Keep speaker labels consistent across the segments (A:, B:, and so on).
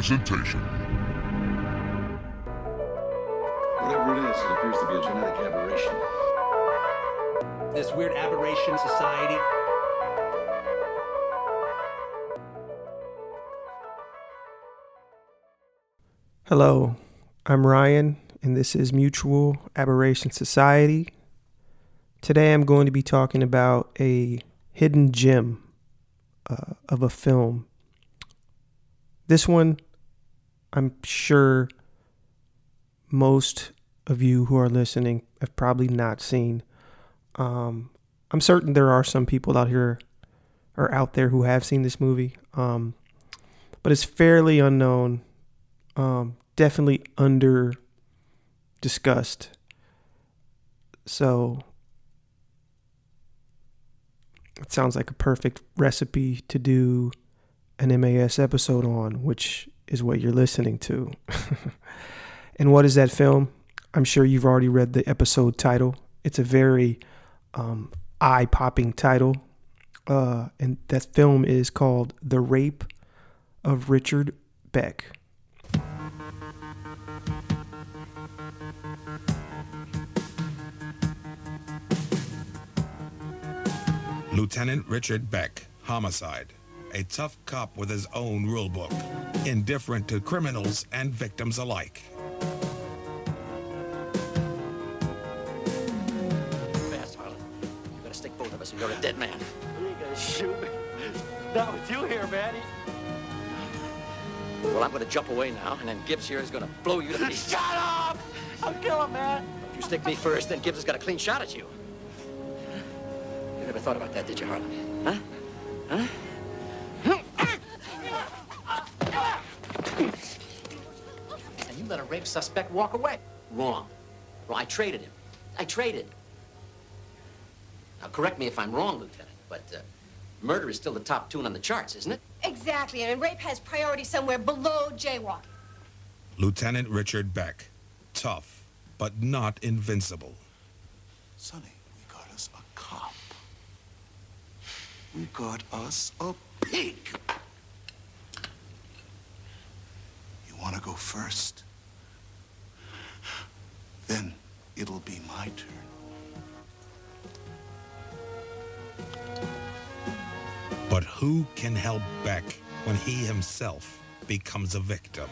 A: feature presentation.
B: Whatever it is, it appears to be a genetic aberration.
C: This weird aberration society.
D: Hello, I'm Ryan, and this is Mutual Aberration Society. Today I'm going to be talking about a hidden gem uh, of a film. This one, I'm sure most of you who are listening have probably not seen. Um, I'm certain there are some people out here or out there who have seen this movie, um, but it's fairly unknown. Um, definitely under discussed. So it sounds like a perfect recipe to do an MAS episode on, which is what you're listening to. and what is that film? I'm sure you've already read the episode title. It's a very um, eye popping title. Uh, and that film is called The Rape of Richard Beck.
E: Lieutenant Richard Beck, homicide. A tough cop with his own rulebook, indifferent to criminals and victims alike.
F: Fast, Harlan. You gotta stick both of us, or you're a dead man.
G: You gonna shoot me? Not with you here, man.
F: Well, I'm gonna jump away now, and then Gibbs here is gonna blow you to pieces.
G: Shut up! I'll kill him, man.
F: If you stick me first, then Gibbs has got a clean shot at you. You never thought about that, did you, Harlan? Huh? Huh?
G: And you let a rape suspect walk away.
F: Wrong. Well, I traded him. I traded. Now, correct me if I'm wrong, Lieutenant, but uh, murder is still the top tune on the charts, isn't it?
H: Exactly, and rape has priority somewhere below jaywalking.
E: Lieutenant Richard Beck. Tough, but not invincible.
I: Sonny, we got us a cop. We got us a pig. You want to go first? Then it'll be my turn.
E: But who can help Beck when he himself becomes a victim?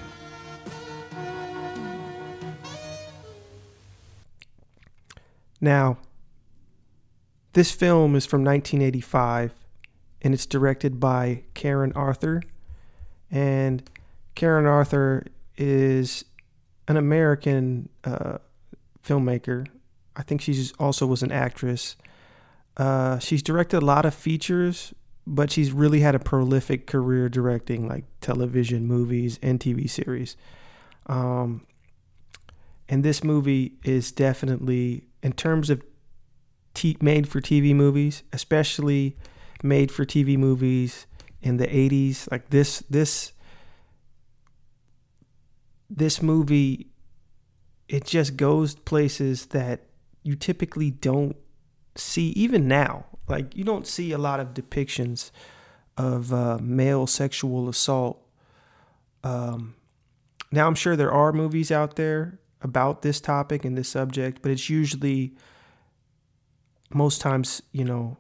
D: Now, this film is from 1985 and it's directed by Karen Arthur. And Karen Arthur is an American uh, filmmaker. I think she's also was an actress. Uh, she's directed a lot of features, but she's really had a prolific career directing like television, movies, and TV series. Um, and this movie is definitely, in terms of t- made for TV movies, especially made for TV movies in the 80s, like this, this, this movie, it just goes places that you typically don't see, even now. Like, you don't see a lot of depictions of uh, male sexual assault. Um, now, I'm sure there are movies out there about this topic and this subject, but it's usually most times, you know,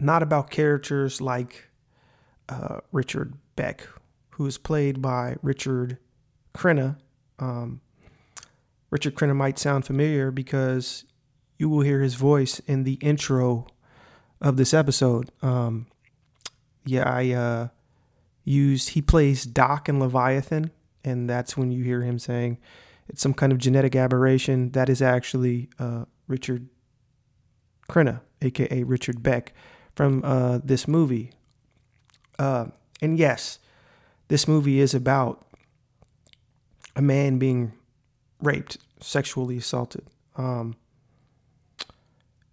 D: not about characters like uh, Richard Beck, who is played by Richard Crenna. Um, Richard Crenna might sound familiar because you will hear his voice in the intro of this episode. Um, yeah, I uh, used, he plays Doc in Leviathan, and that's when you hear him saying it's some kind of genetic aberration. That is actually uh, Richard Crenna, aka Richard Beck, from uh, this movie. Uh, and yes, this movie is about a man being raped, sexually assaulted. Um,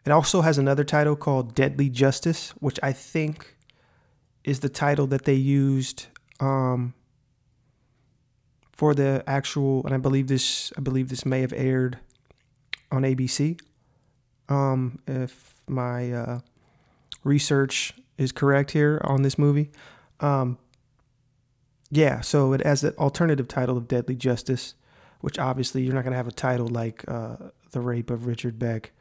D: it also has another title called Deadly Justice, which I think is the title that they used um, for the actual, and I believe this, I believe this may have aired on ABC. Um, if my uh, research is correct here on this movie, um, yeah, so it has the alternative title of Deadly Justice, which obviously you're not gonna have a title like uh, the rape of Richard Beck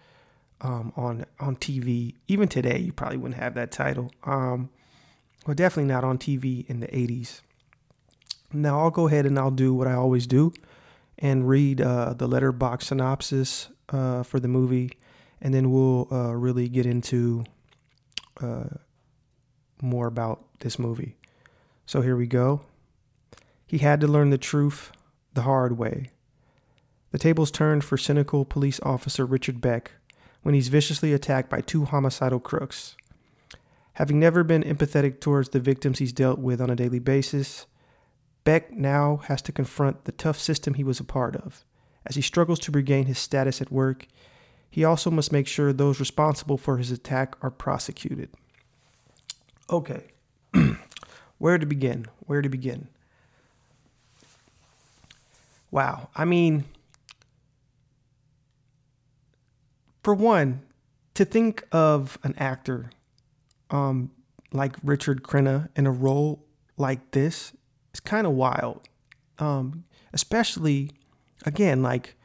D: um, on on TV. Even today, you probably wouldn't have that title. Um, well, definitely not on TV in the 80s. Now I'll go ahead and I'll do what I always do and read uh, the Letterboxd synopsis uh, for the movie, and then we'll uh, really get into uh, more about this movie. So here we go. He had to learn the truth the hard way. The tables turned for cynical police officer Richard Beck when he's viciously attacked by two homicidal crooks. Having never been empathetic towards the victims he's dealt with on a daily basis, Beck now has to confront the tough system he was a part of. As he struggles to regain his status at work, he also must make sure those responsible for his attack are prosecuted. Okay, where to begin? Where to begin? Wow, I mean, for one, to think of an actor um, like Richard Crenna in a role like this is kind of wild. Um, especially, again, like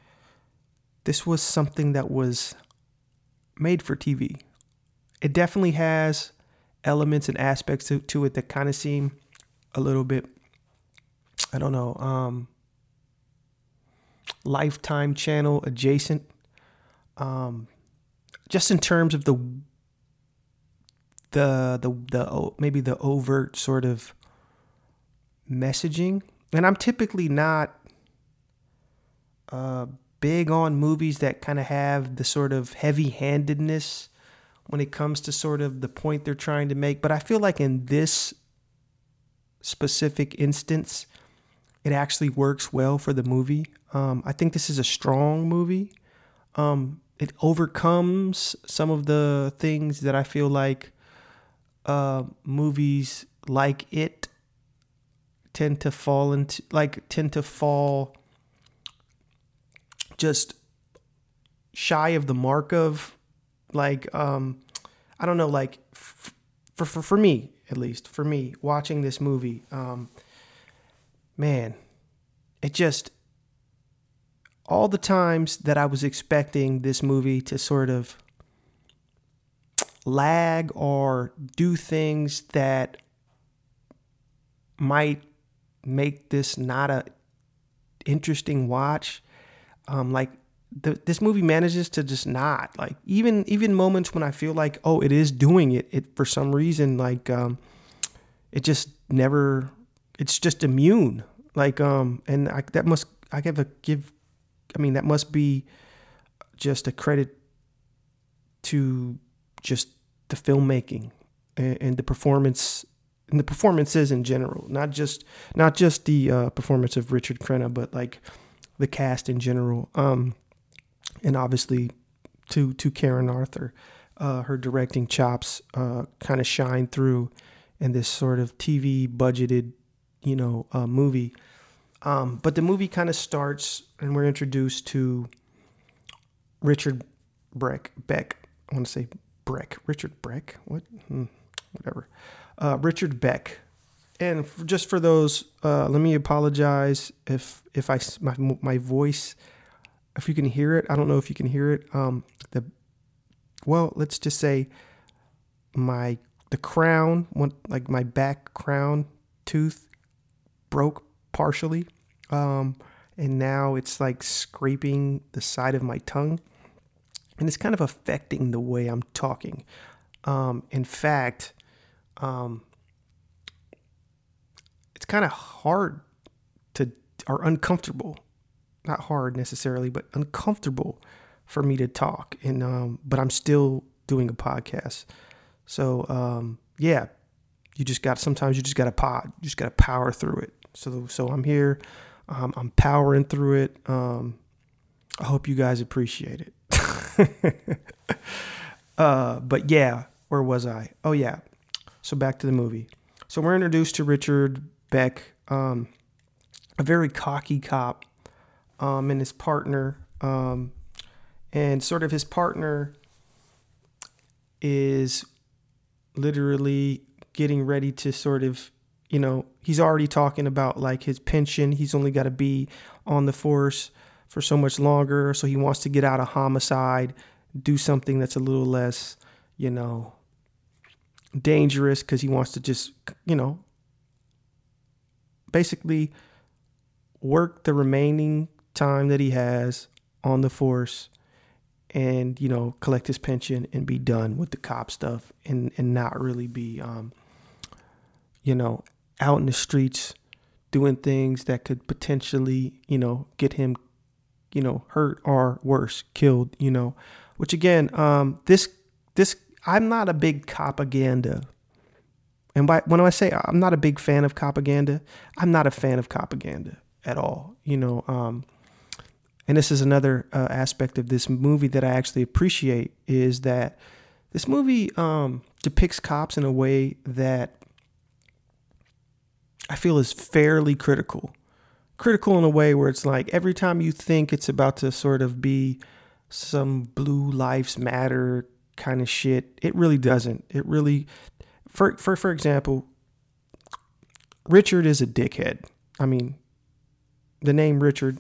D: this was something that was made for TV. It definitely has elements and aspects to, to it that kind of seem a little bit, I don't know, um, Lifetime channel adjacent. Um, just in terms of the the the the maybe the overt sort of messaging. And I'm typically not uh, big on movies that kind of have the sort of heavy-handedness when it comes to sort of the point they're trying to make. But I feel like in this specific instance, it actually works well for the movie. Um, I think this is a strong movie. Um, it overcomes some of the things that I feel like uh, movies like it tend to fall into, like tend to fall just shy of the mark of, like um, I don't know, like f- for for for me at least for me watching this movie, um, man, it just all the times that I was expecting this movie to sort of lag or do things that might make this not a interesting watch um like the, this movie manages to just not like even even moments when I feel like oh it is doing it it for some reason like um it just never it's just immune. Like um and I, that must I give a give I mean that must be just a credit to just the filmmaking and, and the performance and the performances in general, not just not just the uh, performance of Richard Crenna, but like the cast in general, um, and obviously to to Karen Arthur, uh, her directing chops uh, kind of shine through in this sort of TV budgeted, you know, uh, movie. Um, but the movie kind of starts, and we're introduced to Richard Breck Beck. I want to say Breck, Richard Breck, what, hmm, whatever, uh, Richard Beck. And just for those, uh, let me apologize if if I my my voice, if you can hear it. I don't know if you can hear it. Um, the well, let's just say my the crown, one like my back crown tooth broke partially, um, and now it's like scraping the side of my tongue and it's kind of affecting the way I'm talking. Um, in fact, um, it's kind of hard to or uncomfortable, not hard necessarily, but uncomfortable for me to talk. And um, but I'm still doing a podcast, so um, yeah, you just got sometimes you just got to pod, you just got to power through it. So so I'm here, um, I'm powering through it. Um, I hope you guys appreciate it. uh, but yeah, where was I? Oh yeah. So back to the movie. So we're introduced to Richard Beck, um, a very cocky cop, um, and his partner, um, and sort of his partner is literally getting ready to sort of you know, he's already talking about like his pension. He's only got to be on the force for so much longer. So he wants to get out of homicide, do something that's a little less, you know, dangerous because he wants to just, you know, basically work the remaining time that he has on the force and you know collect his pension and be done with the cop stuff and and not really be um you know out in the streets doing things that could potentially you know get him you know hurt or worse killed you know. Which again um this this I'm not a big propaganda. And by, when I say I'm not a big fan of propaganda I'm not a fan of propaganda at all you know um and this is another uh, aspect of this movie that I actually appreciate is that this movie um, depicts cops in a way that I feel is fairly critical. Critical in a way where it's like every time you think it's about to sort of be some blue lives matter kind of shit, it really doesn't. It really, for for for example, Richard is a dickhead. I mean, the name Richard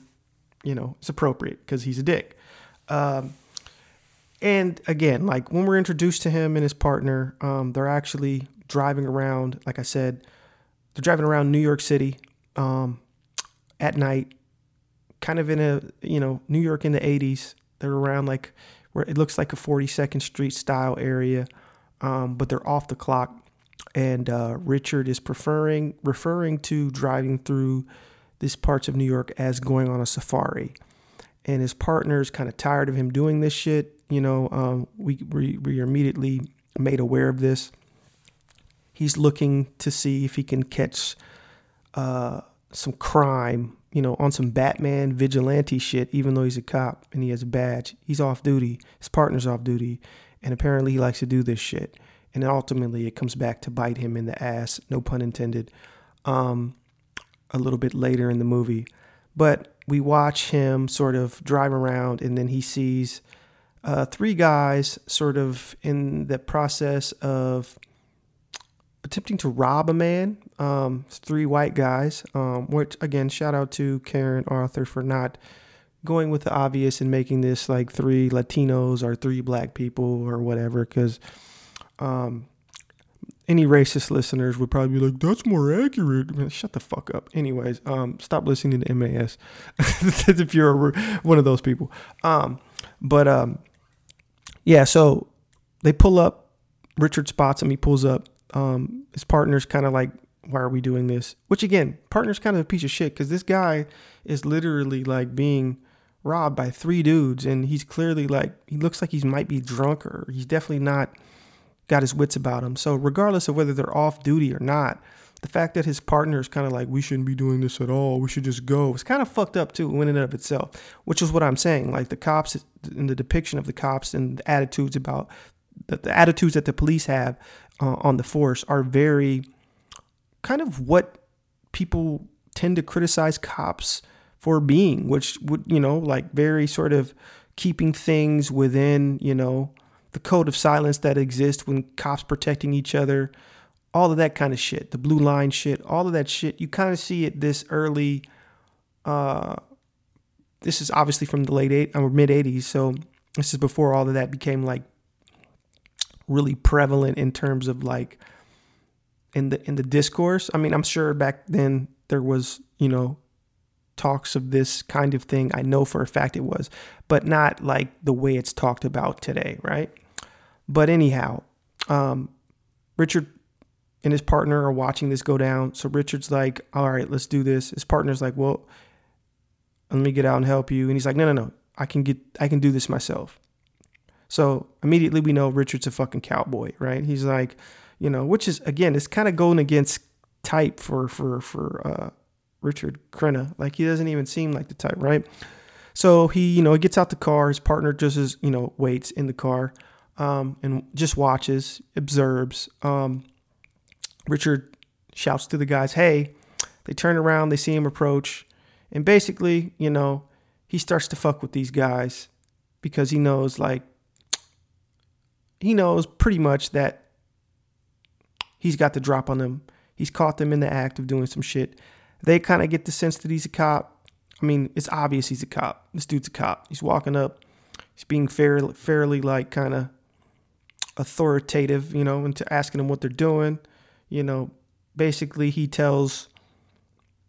D: you know, it's appropriate because he's a dick. Um, and again, like when we're introduced to him and his partner, um, they're actually driving around. Like I said, they're driving around New York City um, at night, kind of in a you know New York in the '80s. They're around like where it looks like a 42nd Street style area, um, but they're off the clock. And uh, Richard is preferring referring to driving through these parts of New York as going on a safari. And his partner's kind of tired of him doing this shit. You know, um, we, we, we are immediately made aware of this. He's looking to see if he can catch uh, some crime, you know, on some Batman vigilante shit, even though he's a cop and he has a badge. He's off duty. His partner's off duty. And apparently he likes to do this shit. And ultimately it comes back to bite him in the ass, no pun intended. Um, a little bit later in the movie. But we watch him sort of drive around, and then he sees uh, three guys sort of in the process of attempting to rob a man. Um, three white guys, um, which again, shout out to Karen Arthur for not going with the obvious and making this like three Latinos or three black people or whatever, because um, any racist listeners would probably be like, "That's more accurate." Man, shut the fuck up. Anyways, um, stop listening to MAS if you're one of those people. Um, but um, yeah, so they pull up. Richard spots him. He pulls up. Um, his partner's kind of like, "Why are we doing this?" Which again, partner's kind of a piece of shit because this guy is literally like being robbed by three dudes, and he's clearly like he looks like he might be drunk or he's definitely not got his wits about him. So regardless of whether they're off duty or not, the fact that his partner is kind of like, we shouldn't be doing this at all. We should just go. It's kind of fucked up too, in and of itself, which is what I'm saying. Like the cops and the depiction of the cops and the attitudes about the, the attitudes that the police have uh, on the force are very kind of what people tend to criticize cops for being, which would, you know, like very sort of keeping things within, you know, the code of silence that exists when cops protecting each other, all of that kind of shit, the blue line shit, all of that shit. You kind of see it this early. Uh, this is obviously from the late eight or mid '80s, so this is before all of that became like really prevalent in terms of like in the in the discourse. I mean, I'm sure back then there was you know talks of this kind of thing. I know for a fact it was, but not like the way it's talked about today, right? But anyhow, um, Richard and his partner are watching this go down. So Richard's like, all right, let's do this. His partner's like, well, let me get out and help you. And he's like, no, no, no, I can get, I can do this myself. So immediately we know Richard's a fucking cowboy, right? He's like, you know, which is again, it's kind of going against type for for for uh, Richard Crenna. Like he doesn't even seem like the type, right? So he, you know, he gets out the car. His partner just is, you know, waits in the car um, and just watches, observes. Um, Richard shouts to the guys, "Hey!" They turn around, they see him approach, and basically, you know, he starts to fuck with these guys because he knows, like, he knows pretty much that he's got the drop on them He's caught them in the act of doing some shit. They kind of get the sense that he's a cop. I mean, it's obvious he's a cop. This dude's a cop. He's walking up. He's being fairly, fairly like kind of authoritative, you know, into asking them what they're doing. You know, basically he tells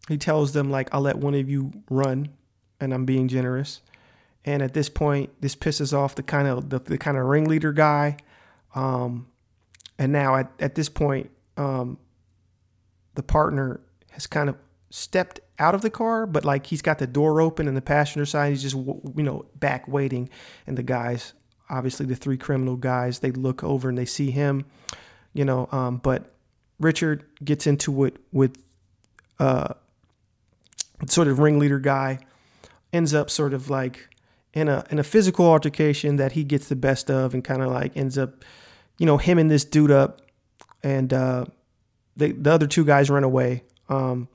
D: he tells them like I'll let one of you run and I'm being generous. And at this point, this pisses off the kind of the, the kind of ringleader guy. Um, and now at, at this point, um, the partner has kind of stepped out of the car, but like he's got the door open and the passenger side, he's just you know back waiting, and the guys, obviously the three criminal guys, they look over and they see him, you know. Um, but Richard gets into it with uh, sort of ringleader guy, ends up sort of like in a in a physical altercation that he gets the best of, and kind of like ends up, you know, him and this dude up, and uh, the other two guys run away. Um,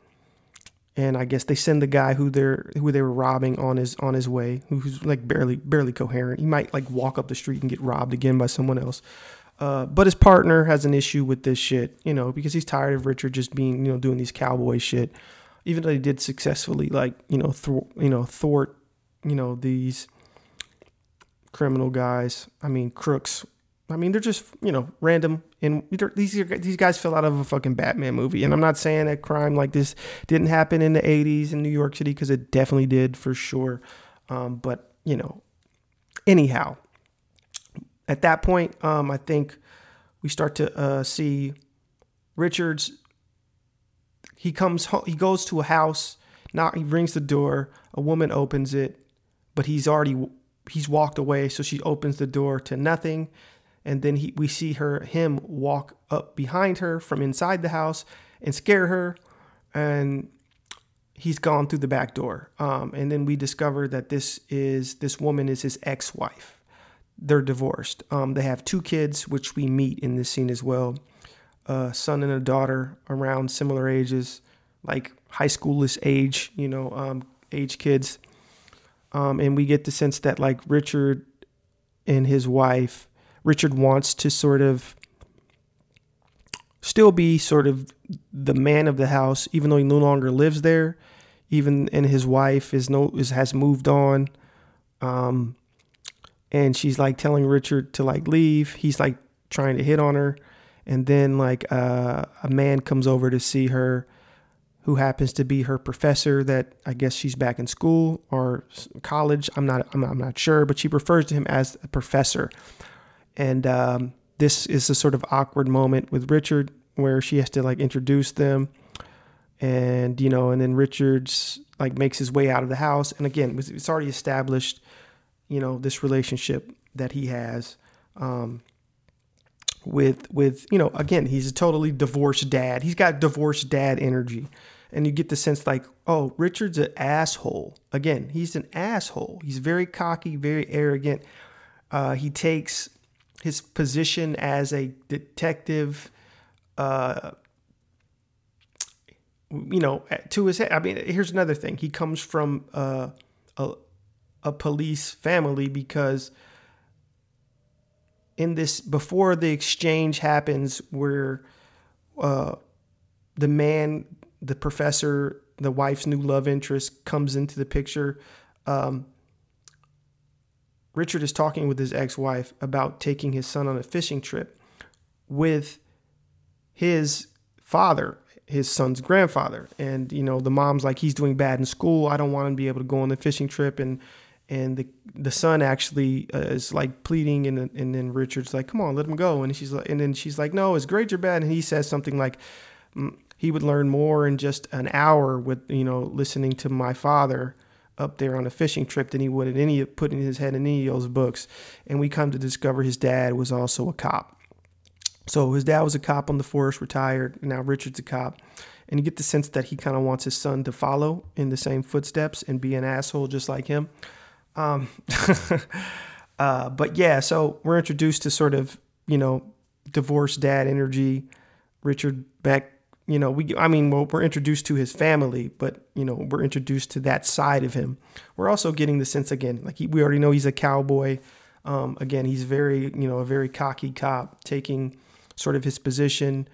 D: and I guess they send the guy who they're who they were robbing on his on his way, who's like barely barely coherent. He might like walk up the street and get robbed again by someone else. Uh, but his partner has an issue with this shit, you know, because he's tired of Richard just being, you know, doing these cowboy shit. Even though he did successfully, like, you know, thwart, you know, thwart, you know, these criminal guys. I mean, crooks. I mean, they're just, you know, random. And these these guys fell out of a fucking Batman movie. And I'm not saying that crime like this didn't happen in the 80s in New York City because it definitely did for sure. Um, but you know, anyhow, at that point, um, I think we start to uh, see Richards. He comes, home, he goes to a house. Now he rings the door. A woman opens it, but he's already he's walked away. So she opens the door to nothing, and then he we see her him walk up behind her from inside the house and scare her, and he's gone through the back door. Um, and then we discover that this is this woman is his ex-wife they're divorced. Um, they have two kids, which we meet in this scene as well. A son and a daughter around similar ages, like high schoolish age, you know, um, age kids. Um, and we get the sense that like Richard and his wife, Richard wants to sort of still be sort of the man of the house, even though he no longer lives there. Even and his wife is no is has moved on. Um, and she's like telling Richard to like leave. He's like trying to hit on her, and then like uh, a man comes over to see her, who happens to be her professor. That I guess she's back in school or college. I'm not. I'm, I'm not sure, but she refers to him as a professor, and um, this is a sort of awkward moment with Richard where she has to like introduce them and you know and then richard's like makes his way out of the house and again it's already established you know this relationship that he has um, with with you know again he's a totally divorced dad he's got divorced dad energy and you get the sense like oh richard's an asshole. Again he's an asshole. He's very cocky very arrogant. Uh, he takes his position as a detective uh, you know to his head i mean here's another thing. He comes from uh, a, a police family because in this before the exchange happens where uh, the man the professor the wife's new love interest comes into the picture. Um, richard is talking with his ex-wife about taking his son on a fishing trip with his father his son's grandfather. And you know the mom's like he's doing bad in school. I don't want him to be able to go on the fishing trip. And and the the son actually uh, is like pleading and and then Richard's like come on let him go. And she's like and then she's like no his grades are bad. And he says something like he would learn more in just an hour with you know listening to my father up there on a fishing trip than he would in any of putting his head in any of those books. And we come to discover his dad was also a cop. So his dad was a cop on the force retired now Richard's a cop. And you get the sense that he kind of wants his son to follow in the same footsteps and be an asshole just like him. Um, uh, but yeah, so we're introduced to sort of, you know, divorced dad energy, Richard Beck. You know, we, I mean, well, we're introduced to his family, but, you know, we're introduced to that side of him. We're also getting the sense again, like he, we already know he's a cowboy. Um, again, he's very, you know, a very cocky cop taking sort of his position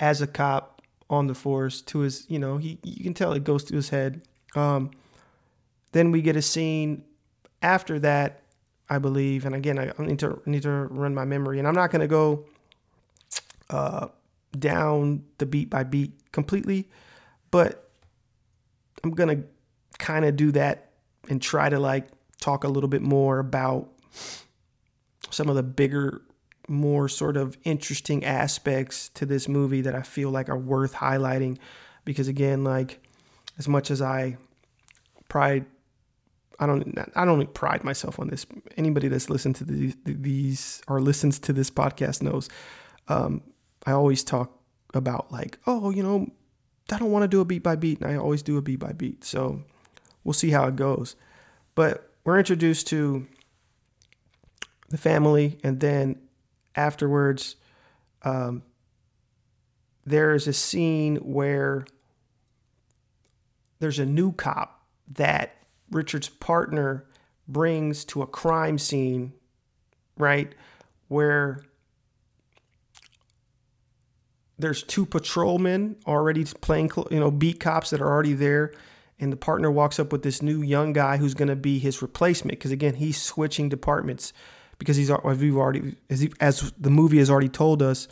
D: as a cop on the force to his, you know, he you can tell it goes through his head. Um, then we get a scene after that, I believe, and again, I need to need to run my memory, and I'm not going to go uh, down the beat by beat completely, but I'm going to kind of do that and try to like talk a little bit more about some of the bigger more sort of interesting aspects to this movie that I feel like are worth highlighting. Because again like as much as I pride I don't I don't pride myself on this. Anybody that's listened to these, these or listens to this podcast knows um, I always talk about like oh you know I don't want to do a beat by beat and I always do a beat by beat so we'll see how it goes but we're introduced to the family and then afterwards, um, there is a scene where there's a new cop that Richard's partner brings to a crime scene, right? Where there's two patrolmen already playing, you know, beat cops that are already there. And the partner walks up with this new young guy who's going to be his replacement. Because again, he's switching departments because he's as we've already as, he, as the movie has already told us,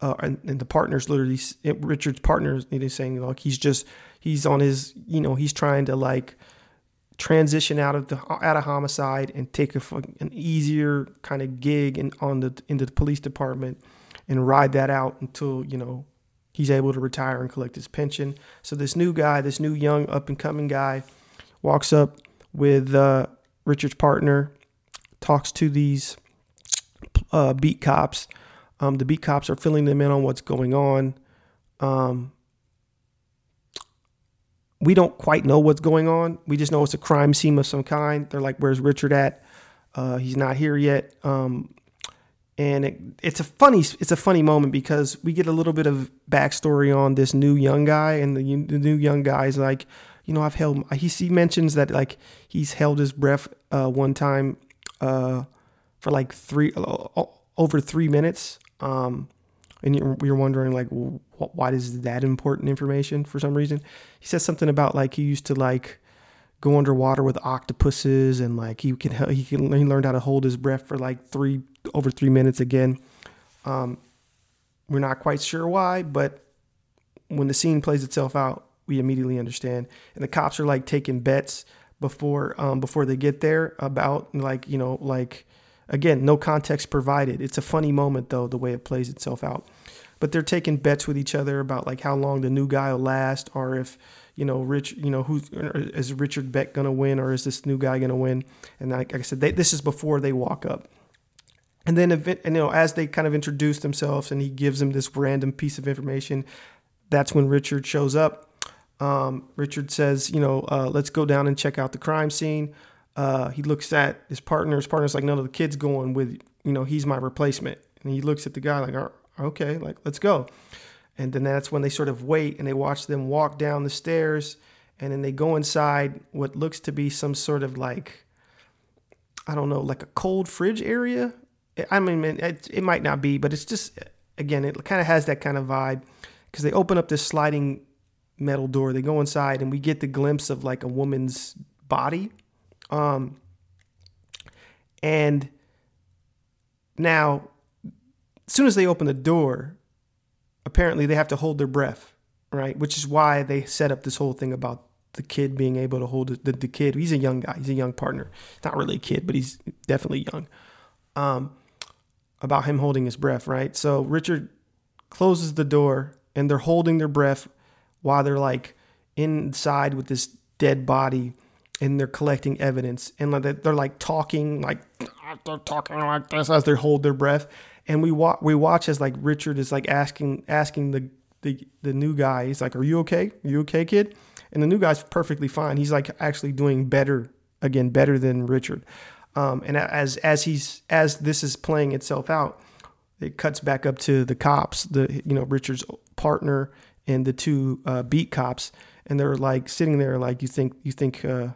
D: uh, and, and, the partners literally Richard's partners is saying like he's just he's on his you know he's trying to like transition out of the out of homicide and take a an easier kind of gig in on the into the police department and ride that out until you know he's able to retire and collect his pension. So this new guy, this new young up and coming guy, walks up with uh, Richard's partner talks to these uh, beat cops. Um, the beat cops are filling them in on what's going on. Um, we don't quite know what's going on. We just know it's a crime scene of some kind. They're like, "Where's Richard at? Uh, he's not here yet." Um, and it, it's a funny it's a funny moment because we get a little bit of backstory on this new young guy, and the, the new young guy is like, you know, I've held. He, he mentions that like he's held his breath uh, one time uh, for like three uh, over three minutes. Um, and you're, you're wondering like, why is that important information for some reason? He says something about like he used to like go underwater with octopuses and like he can he can he learned how to hold his breath for like three over three minutes again. Um, we're not quite sure why, but when the scene plays itself out, we immediately understand. And the cops are like taking bets before um, before they get there about like you know like again no context provided. It's a funny moment though the way it plays itself out. But they're taking bets with each other about like how long the new guy will last, or if you know Rich, you know who is Richard Beck gonna win, or is this new guy gonna win? And like, I said, they, this is before they walk up. And then, you know, as they kind of introduce themselves, and he gives them this random piece of information, that's when Richard shows up um, Richard says, you know, uh, let's go down and check out the crime scene. Uh, he looks at his partner. His partner's like, none of the kid's going with, you know, he's my replacement. And he looks at the guy like, okay, like, let's go. And then that's when they sort of wait and they watch them walk down the stairs. And then they go inside what looks to be some sort of like, I don't know, like a cold fridge area. I mean, it, it might not be, but it's just, again, it kind of has that kind of vibe because they open up this sliding metal door. They go inside and we get the glimpse of like a woman's body. Um, and now, as soon as they open the door, apparently they have to hold their breath, right? Which is why they set up this whole thing about the kid being able to hold the, the kid. He's a young guy. He's a young partner. Not really a kid, but he's definitely young. Um, about him holding his breath, right? So Richard closes the door and they're holding their breath while they're like inside with this dead body and they're collecting evidence. And like they're like talking like they're talking like this as they hold their breath. And we watch we watch as like Richard is like asking asking the the the new guy he's like are you okay? Are you okay kid? And the new guy's perfectly fine. He's like actually doing better again better than Richard um, and as as he's as this is playing itself out it cuts back up to the cops the you know Richard's partner and the two uh, beat cops, and they're like sitting there, like you think you think uh,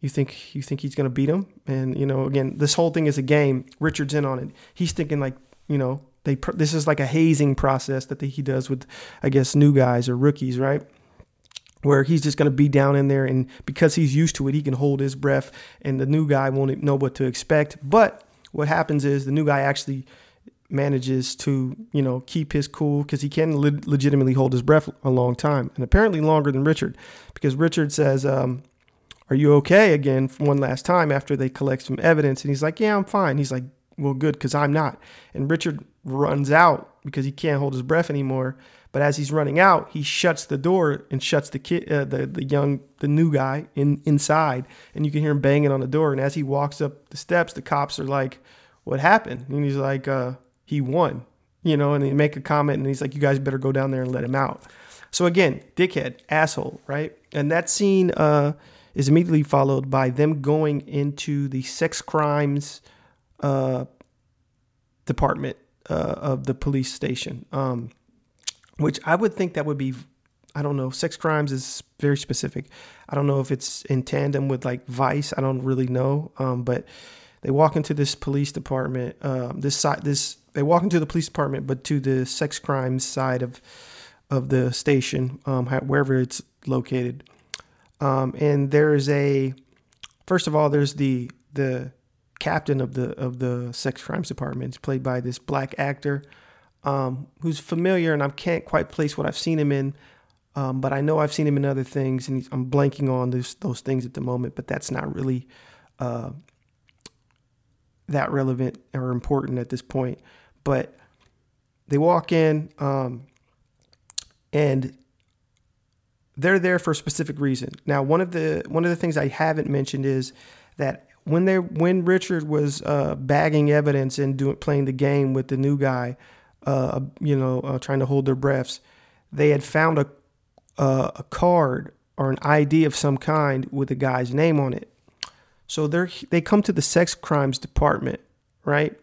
D: you think you think he's gonna beat him, and you know again this whole thing is a game. Richard's in on it. He's thinking like you know they this is like a hazing process that he does with I guess new guys or rookies, right? Where he's just going to be down in there, and because he's used to it, he can hold his breath, and the new guy won't know what to expect. But what happens is the new guy actually manages to you know keep his cool because he can le- legitimately hold his breath a long time, and apparently longer than Richard, because Richard says. Um, are you okay again one last time after they collect some evidence and he's like yeah i'm fine he's like well good because i'm not and richard runs out because he can't hold his breath anymore but as he's running out he shuts the door and shuts the kid uh, the, the young the new guy in inside. And you can hear him banging on the door. And as he walks up the steps the cops are like what happened? And he's like uh, he won you know and they make a comment and he's like you guys better go down there and let him out. So again dickhead asshole right? And that scene uh, is immediately followed by them going into the sex crimes uh, department uh, of the police station, um, which I would think that would be, I don't know, sex crimes is very specific. I don't know if it's in tandem with like Vice. I don't really know, um, but they walk into this police department. Um, this side, this they walk into the police department, but to the sex crimes side of of the station, um, wherever it's located. Um, and there is a, first of all, there's the the captain of the of the sex crimes department. It's played by this black actor um, who's familiar, and I can't quite place what I've seen him in, um, but I know I've seen him in other things, and I'm blanking on those those things at the moment. But that's not really uh, that relevant or important at this point. But they walk in, um, and they're there for a specific reason. Now, one of the one of the things I haven't mentioned is that when they when Richard was uh, bagging evidence and doing playing the game with the new guy, uh, you know, uh, trying to hold their breaths, they had found a a card or an ID of some kind with the guy's name on it. So they they come to the sex crimes department, right?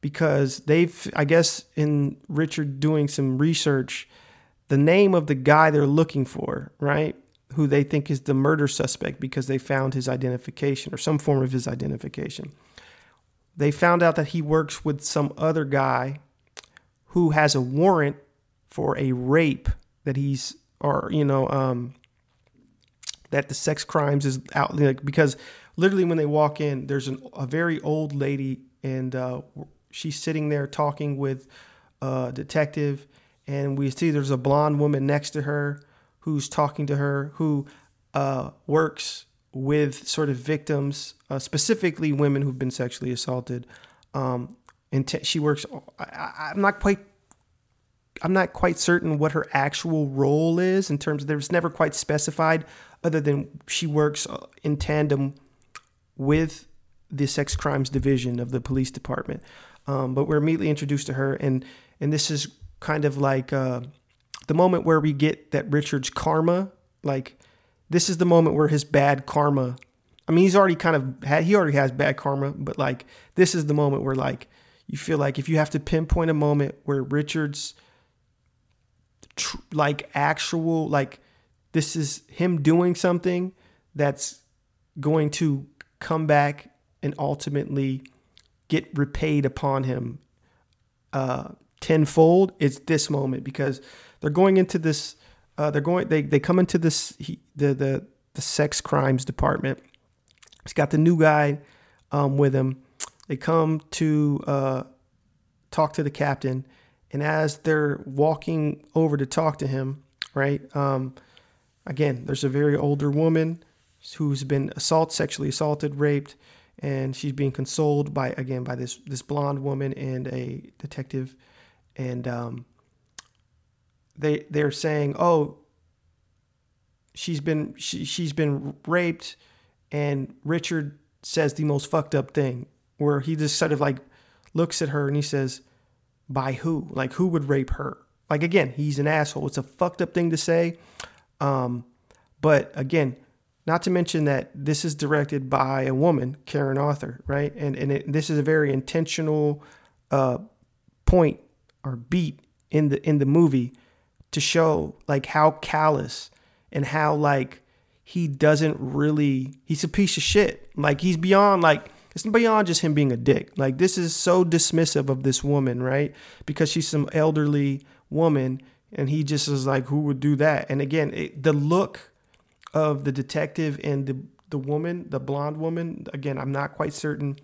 D: Because they've I guess in Richard doing some research the name of the guy they're looking for, right? Who they think is the murder suspect because they found his identification or some form of his identification. They found out that he works with some other guy who has a warrant for a rape that he's, or, you know, um, that the sex crimes is out like, because literally when they walk in, there's an, a very old lady and uh, she's sitting there talking with a detective and we see there's a blonde woman next to her who's talking to her who uh, works with sort of victims, uh, specifically women who've been sexually assaulted. Um, and t- she works. I, am not quite. I'm not quite certain what her actual role is in terms of there's never quite specified, other than she works uh, in tandem with the sex crimes division of the police department. Um, but we're immediately introduced to her, and and this is kind of like uh, the moment where we get that Richard's karma. Like this is the moment where his bad karma. I mean, he's already kind of had, he already has bad karma, but like this is the moment where like you feel like if you have to pinpoint a moment where Richard's tr- like actual like this is him doing something that's going to come back and ultimately get repaid upon him uh, tenfold it's this moment because they're going into this uh, they're going they, they come into this he, the the the sex crimes department. He's got the new guy um, with him they come to uh, talk to the captain and as they're walking over to talk to him right um, again there's a very older woman who's been assault sexually assaulted raped and she's being consoled by again by this this blonde woman and a detective and um, they they're saying, "Oh, she's been she, she's been raped," and Richard says the most fucked up thing, where he just sort of like looks at her and he says, "By who? Like who would rape her?" Like again, he's an asshole. It's a fucked up thing to say, um, but again, not to mention that this is directed by a woman, Karen Arthur, right? And and it, this is a very intentional uh, point or beat in the in the movie to show like how callous and how like he doesn't really he's a piece of shit. Like he's beyond like it's beyond just him being a dick. Like this is so dismissive of this woman, right? Because she's some elderly woman, and he just is like, who would do that? And again, it, the look of the detective and the the woman, the blonde woman. Again, I'm not quite certain.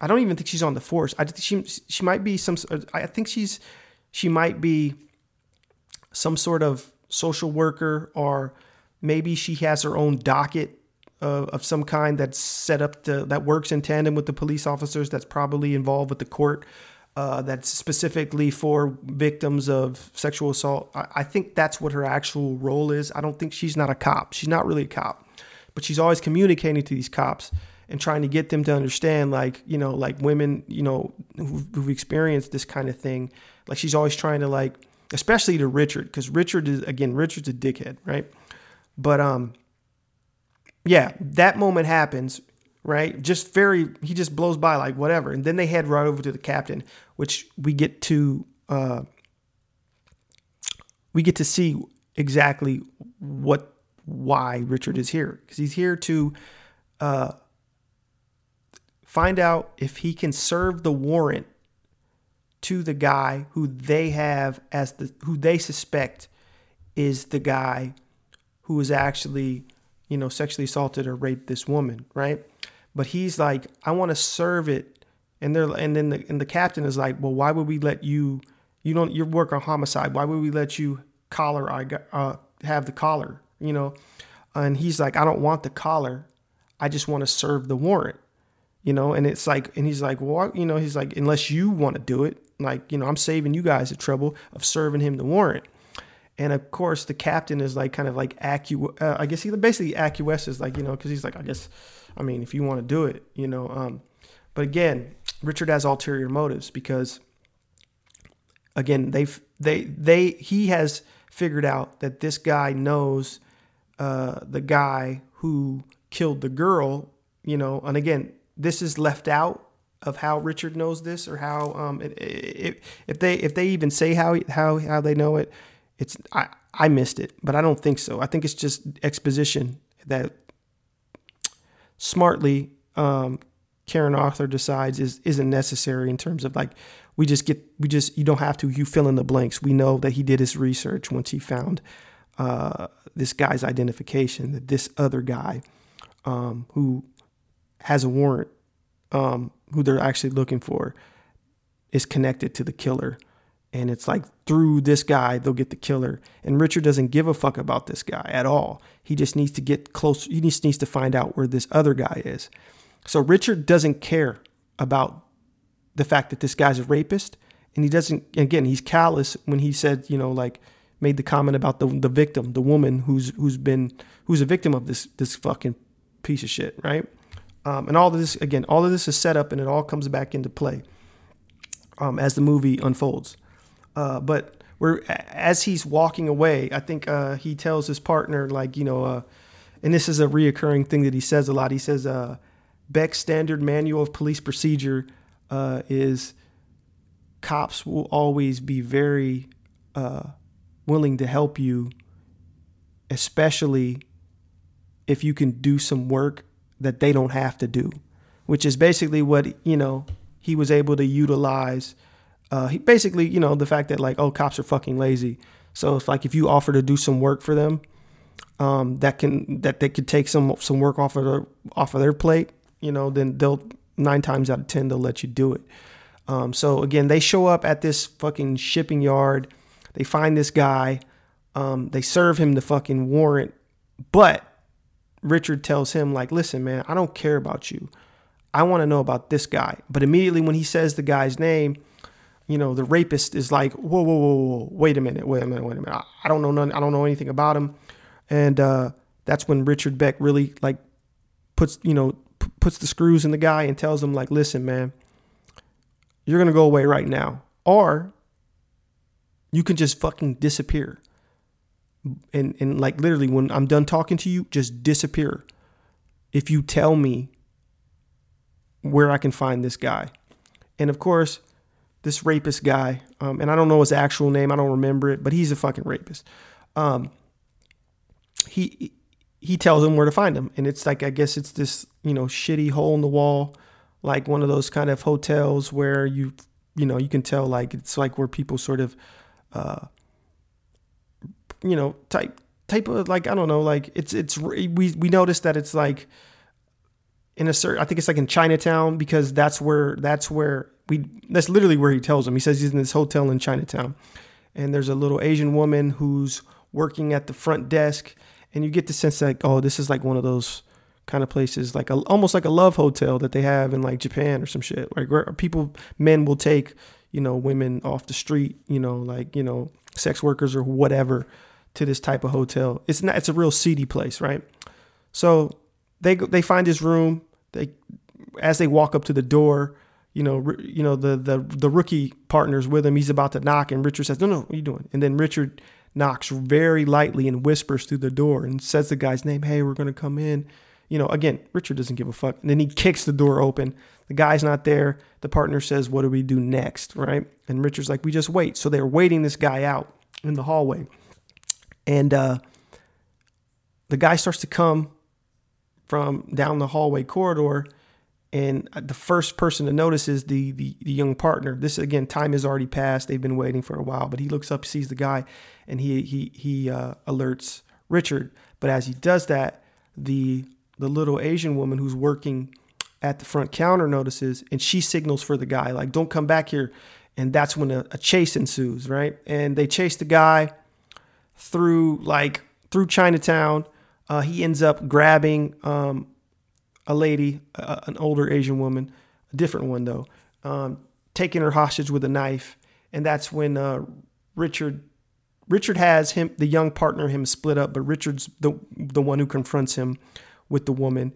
D: I don't even think she's on the force. I think she she might be some. I think she's she might be some sort of social worker, or maybe she has her own docket of, of some kind that's set up to that works in tandem with the police officers. That's probably involved with the court. Uh, that's specifically for victims of sexual assault. I, I think that's what her actual role is. I don't think she's not a cop. She's not really a cop, but she's always communicating to these cops and trying to get them to understand, like you know, like women, you know, who've, who've experienced this kind of thing. Like she's always trying to like, especially to Richard, because Richard is again, Richard's a dickhead, right? But um, yeah, that moment happens, right? Just very, he just blows by like whatever, and then they head right over to the captain, which we get to, uh, we get to see exactly what, why Richard is here, because he's here to, uh, find out if he can serve the warrant to the guy who they have as the who they suspect is the guy who is actually you know, sexually assaulted or raped this woman, right? But he's like, I want to serve it, and they're and then the and the captain is like, well, why would we let you? You don't you work on homicide. Why would we let you collar? I uh, have the collar, you know? And he's like, I don't want the collar. I just want to serve the warrant, you know. And it's like, and he's like, well, you know, he's like, unless you want to do it, like, you know, I'm saving you guys the trouble of serving him the warrant. And of course, the captain is like kind of like accu. Uh, I guess he basically acquiesces, like you know, because he's like, I guess, I mean, if you want to do it, you know. Um, but again, Richard has ulterior motives because, again, they've they they he has figured out that this guy knows uh, the guy who killed the girl, you know. And again, this is left out of how Richard knows this or how um, it, it, if they if they even say how how how they know it it's I I missed it, but I don't think so. I think it's just exposition that smartly um, Karen Arthur decides is isn't necessary in terms of like we just get we just you don't have to you fill in the blanks. We know that he did his research once he found uh, this guy's identification that this other guy um, who has a warrant um, who they're actually looking for is connected to the killer and it's like through this guy they'll get the killer. And richard doesn't give a fuck about this guy at all. He just needs to get close he just needs to find out where this other guy is. So richard doesn't care about the fact that this guy's a rapist. And he doesn't again he's callous when he said you know like made the comment about the the victim the woman who's who's been who's a victim of this this fucking piece of shit right? Um, and all of this again all of this is set up and it all comes back into play um, as the movie unfolds uh, but we're as he's walking away, I think uh, he tells his partner like you know, uh, and this is a reoccurring thing that he says a lot. He says uh, Beck's standard manual of police procedure uh, is cops will always be very uh, willing to help you, especially if you can do some work that they don't have to do, which is basically what you know he was able to utilize uh, he basically, you know, the fact that like, oh, cops are fucking lazy. So it's like if you offer to do some work for them, um, that can that they could take some some work off of their off of their plate, you know, then they'll nine times out of ten they'll let you do it. Um, so again, they show up at this fucking shipping yard. They find this guy. Um, they serve him the fucking warrant, but Richard tells him like, "Listen, man, I don't care about you. I want to know about this guy." But immediately when he says the guy's name, you know, the rapist is like, whoa, whoa, whoa, whoa, wait a minute, wait a minute, wait a minute. I don't know none, I don't know anything about him. And uh, that's when Richard Beck really like puts, you know, p- puts the screws in the guy and tells him like, listen, man, you're gonna go away right now, or you can just fucking disappear. And and like literally, when I'm done talking to you, just disappear. If you tell me where I can find this guy, and of course this rapist guy, um, and I don't know his actual name. I don't remember it, but he's a fucking rapist. Um, he he tells him where to find him, and it's like I guess it's this you know shitty hole in the wall, like one of those kind of hotels where you you know you can tell like it's like where people sort of, uh, you know type type of like I don't know like it's it's we we noticed that it's like in a certain I think it's like in Chinatown because that's where that's where we that's literally where he tells him. He says he's in this hotel in Chinatown, and there's a little Asian woman who's working at the front desk and you get the sense that oh this is like one of those kind of places like a, almost like a love hotel that they have in like Japan or some shit. Like where people men will take you know women off the street you know like you know sex workers or whatever to this type of hotel. It's not it's a real seedy place right? So they they find his room. They as they walk up to the door you know you know the the the rookie partners with him he's about to knock and Richard says no no what are you doing and then Richard knocks very lightly and whispers through the door and says the guy's name, hey, we're to come in. You know, again, Richard doesn't give a fuck. And then he kicks the door open. The guy's not there. The partner says, what do we do next? Right. And Richard's like, we just wait. So they're waiting this guy out in the hallway. And uh, the guy starts to come from down the hallway corridor and the first person to notice is the, the, the young partner. This again, time has already passed. They've been waiting for a while, but he looks up, sees the guy, and he he he uh, alerts Richard. But as he does that, the the little Asian woman who's working at the front counter notices, and she signals for the guy, like, "Don't come back here." And that's when a, a chase ensues, right? And they chase the guy through like through Chinatown. Uh, he ends up grabbing um, a lady, uh, an older Asian woman, a different one though, um, taking her hostage with a knife, and that's when uh, Richard Richard has him the young partner him split up, but Richard's the the one who confronts him with the woman.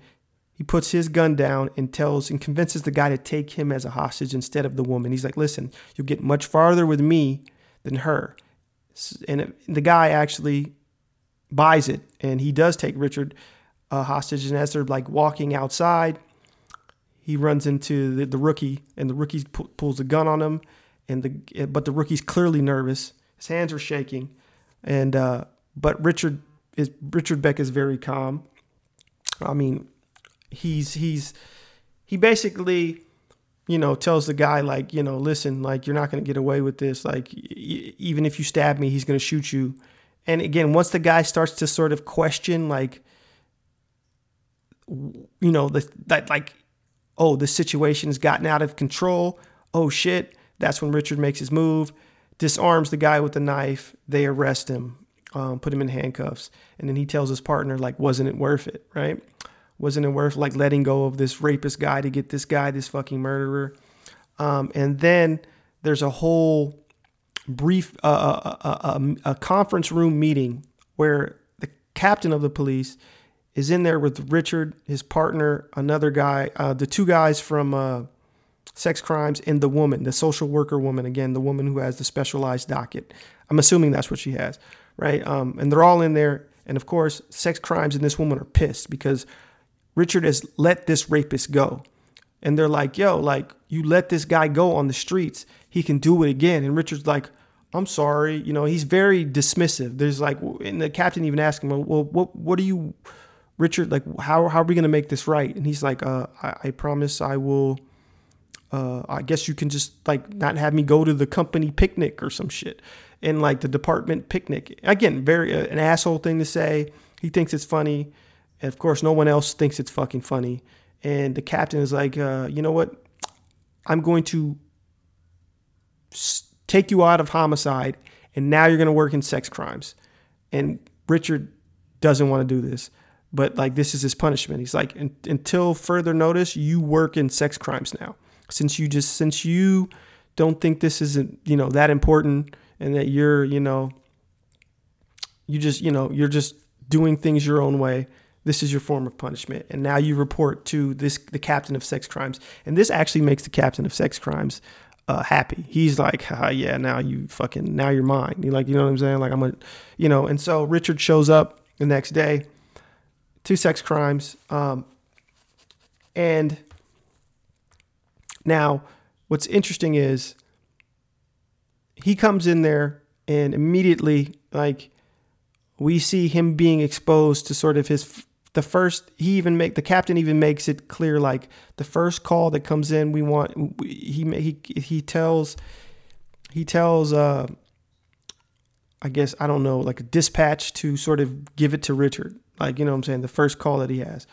D: He puts his gun down and tells and convinces the guy to take him as a hostage instead of the woman. He's like, "Listen, you'll get much farther with me than her." And the guy actually buys it, and he does take Richard uh, hostage. And as they're like walking outside, he runs into the, the rookie, and the rookie pu- pulls a gun on him. And the but the rookie's clearly nervous. His hands are shaking, and uh, but Richard is Richard Beck is very calm. I mean, he's he's he basically you know tells the guy like you know listen like you're not going to get away with this like y- even if you stab me he's going to shoot you and again once the guy starts to sort of question like you know, the, that like, oh, the situation has gotten out of control. Oh shit. That's when Richard makes his move, disarms the guy with the knife. They arrest him, um, put him in handcuffs. And then he tells his partner, like, wasn't it worth it, right? Wasn't it worth like letting go of this rapist guy to get this guy, this fucking murderer? Um, and then there's a whole brief, uh, uh, uh, uh a conference room meeting where the captain of the police is in there with Richard, his partner, another guy, uh, the two guys from uh, Sex Crimes, and the woman, the social worker woman, again, the woman who has the specialized docket. I'm assuming that's what she has, right? Um, and they're all in there. And of course, Sex Crimes and this woman are pissed because Richard has let this rapist go. And they're like, yo, like, you let this guy go on the streets, he can do it again. And Richard's like, I'm sorry. You know, he's very dismissive. There's like, and the captain even asked him, well, what, what do you, Richard, like, how, how are we going to make this right? And he's like, uh, I, I promise I will. Uh, I guess you can just like not have me go to the company picnic or some shit, and like the department picnic. Again, very uh, an asshole thing to say. He thinks it's funny, and of course, no one else thinks it's fucking funny. And the captain is like, uh, you know what? I'm going to take you out of homicide, and now you're going to work in sex crimes. And Richard doesn't want to do this but like this is his punishment. He's like, until further notice, you work in sex crimes now. Since you just since you don't think this isn't you know that important, and that you're you know you just you know you're just doing things your own way. This is your form of punishment, and now you report to this the captain of sex crimes, and this actually makes the captain of sex crimes uh, happy. He's like, ah, yeah, now you fucking now you're mine. You like, you know what I'm saying? Like I'm a, you know. And so Richard shows up the next day two sex crimes. Um, and now, what's interesting is he comes in there and immediately, like, we see him being exposed to sort of his the first he even make the captain even makes it clear like the first call that comes in we want he he he tells he tells uh I guess I don't know like a dispatch to sort of give it to Richard like you know what I'm saying? The first call that he has.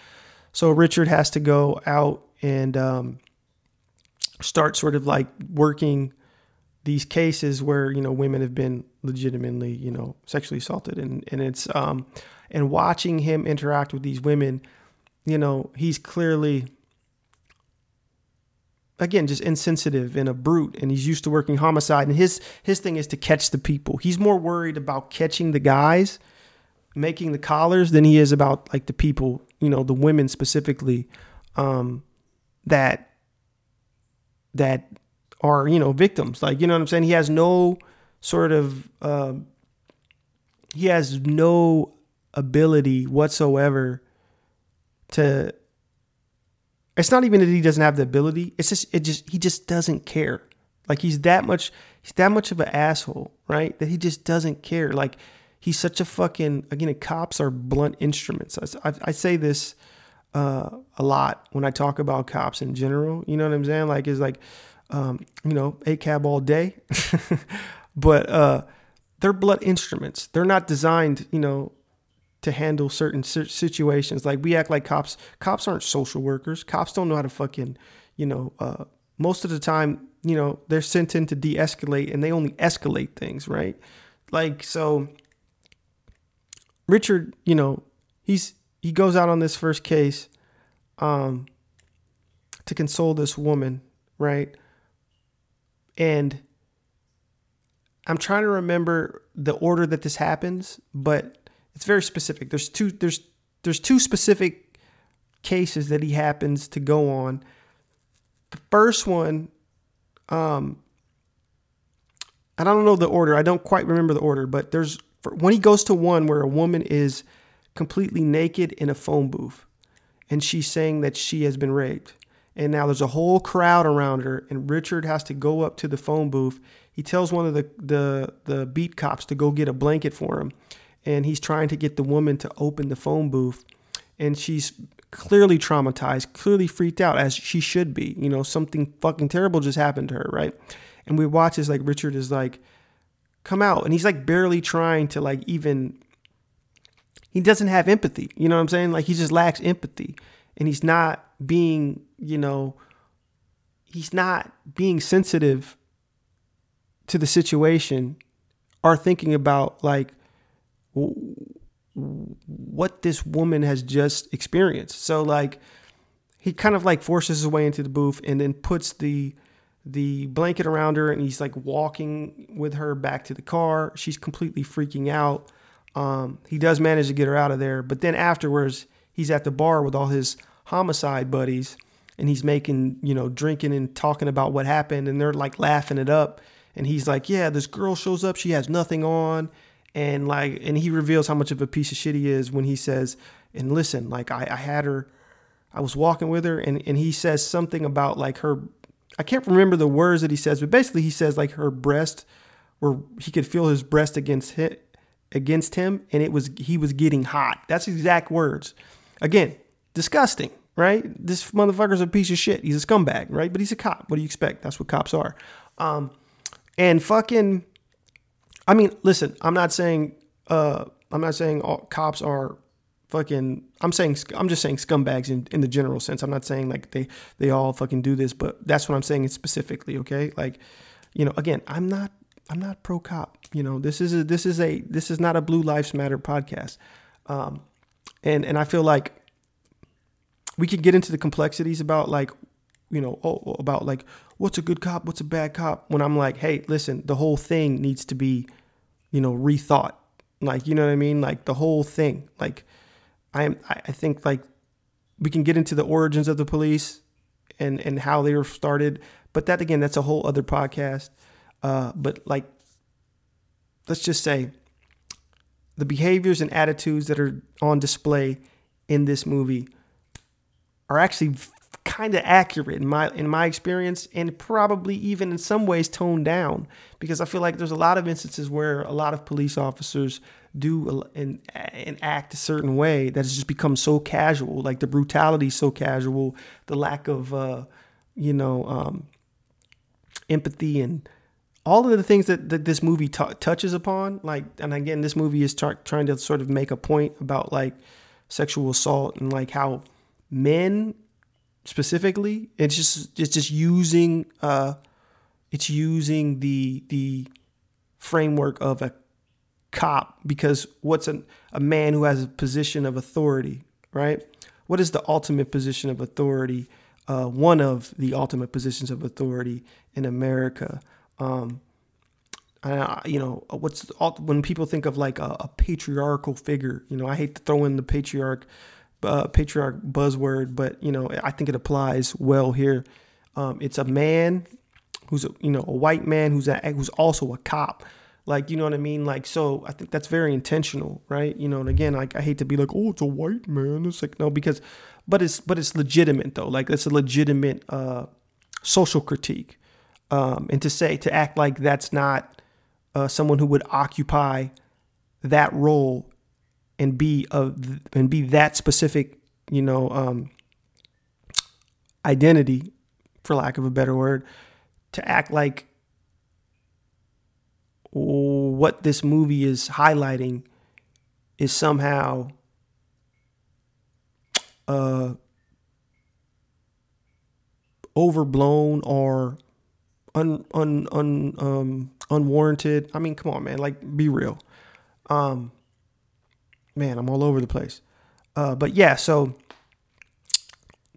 D: So Richard has to go out and um start sort of like working these cases where you know women have been legitimately you know sexually assaulted. And and it's um and watching him interact with these women you know he's clearly again just insensitive and a brute. And he's used to working homicide. And his his thing is to catch the people. He's more worried about catching the guys making the collars than he is about like the people you know the women specifically um that that are you know victims. Like you know what i'm saying? He has no sort of uh, he has no ability whatsoever to it's not even that he doesn't have the ability it's just it just he just doesn't care. Like he's that much he's that much of an asshole right? That he just doesn't care. Like he's such a fucking again cops are blunt instruments i, I, I say this uh, a lot when i talk about cops in general you know what i'm saying like it's like um, you know a cab all day but uh, they're blunt instruments they're not designed you know to handle certain situations. Like we act like cops. Cops aren't social workers. Cops don't know how to fucking, you know. Uh, most of the time, you know, they're sent in to de-escalate, and they only escalate things, right? Like so. Richard, you know, he's he goes out on this first case, um, to console this woman, right? And I'm trying to remember the order that this happens, but it's very specific. There's two there's there's two specific cases that he happens to go on. The first one, um, I don't know the order. I don't quite remember the order, but there's when he goes to one where a woman is completely naked in a phone booth, and she's saying that she has been raped. And now there's a whole crowd around her, and Richard has to go up to the phone booth. He tells one of the the the beat cops to go get a blanket for him and he's trying to get the woman to open the phone booth and she's clearly traumatized, clearly freaked out as she should be. You know, something fucking terrible just happened to her, right? And we watch as like Richard is like, come out. And he's like barely trying to like even he doesn't have empathy. You know what I'm saying? Like he just lacks empathy. And he's not being, you know, he's not being sensitive to the situation or thinking about like what this woman has just experienced. So like he kind of like forces his way into the booth and then puts the the blanket around her and he's like walking with her back to the car. She's completely freaking out. Um, he does manage to get her out of there, but then afterwards he's at the bar with all his homicide buddies and he's making, you know, drinking and talking about what happened and they're like laughing it up and he's like, "Yeah, this girl shows up, she has nothing on." and like and he reveals how much of a piece of shit he is when he says and listen like i, I had her i was walking with her and, and he says something about like her i can't remember the words that he says but basically he says like her breast or he could feel his breast against hit against him and it was he was getting hot. That's exact words. Again disgusting right? This motherfucker's a piece of shit. He's a scumbag right? But he's a cop. What do you expect? That's what cops are. Um and fucking I mean, listen, I'm not saying uh, I'm not saying all cops are fucking. I'm saying I'm just saying scumbags in, in the general sense. I'm not saying like they they all fucking do this, but that's what I'm saying specifically. Okay, like you know, again, I'm not I'm not pro cop. You know, this is a this is a this is not a Blue Lives Matter podcast, um, and and I feel like we could get into the complexities about like you know oh, about like what's a good cop, what's a bad cop. When I'm like, hey, listen, the whole thing needs to be you know, rethought. Like, you know what I mean? Like the whole thing. Like I I think like we can get into the origins of the police and and how they were started, but that again, that's a whole other podcast. Uh, but like let's just say the behaviors and attitudes that are on display in this movie are actually kind of accurate in my in my experience and probably even in some ways toned down because I feel like there's a lot of instances where a lot of police officers do and and act a certain way that has just become so casual. Like the brutality so casual, the lack of uh, you know um, empathy and all of the things that, that this movie t- touches upon. Like, and again, this movie is trying to sort of make a point about like sexual assault and like how men specifically it's just it's just using uh it's using the the framework of a cop because what's an, a man who has a position of authority right? What is the ultimate position of authority uh, one of the ultimate positions of authority in america? Um, uh, you know what's when people think of like a, a patriarchal figure you know i hate to throw in the patriarch uh, patriarch buzzword but you know i think it applies well here. Um, it's a man who's a, you know a white man who's a, who's also a cop. Like you know what i mean? Like so i think that's very intentional right? You know and again like i hate to be like oh it's a white man. It's like no because but it's but it's legitimate though. Like that's a legitimate uh social critique. Um and to say to act like that's not uh, someone who would occupy that role and be of and be that specific you know um identity for lack of a better word to act like what this movie is highlighting is somehow uh, overblown or un, un, un, um, unwarranted. I mean, come on, man. Like, be real. Um, man, I'm all over the place. Uh, but yeah, so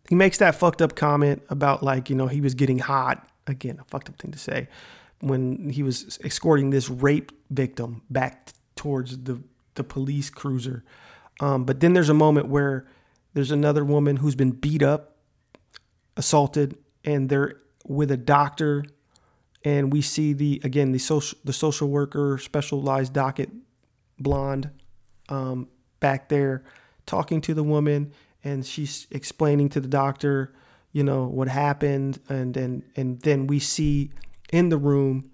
D: he makes that fucked up comment about like, you know, he was getting hot. Again, a fucked up thing to say when he was escorting this rape victim back towards the, the police cruiser. Um, but then there's a moment where there's another woman who's been beat up, assaulted, and they're with a doctor. And we see the again the social the social worker specialized docket blonde um, back there talking to the woman, and she's explaining to the doctor, you know, what happened, and and and then we see in the room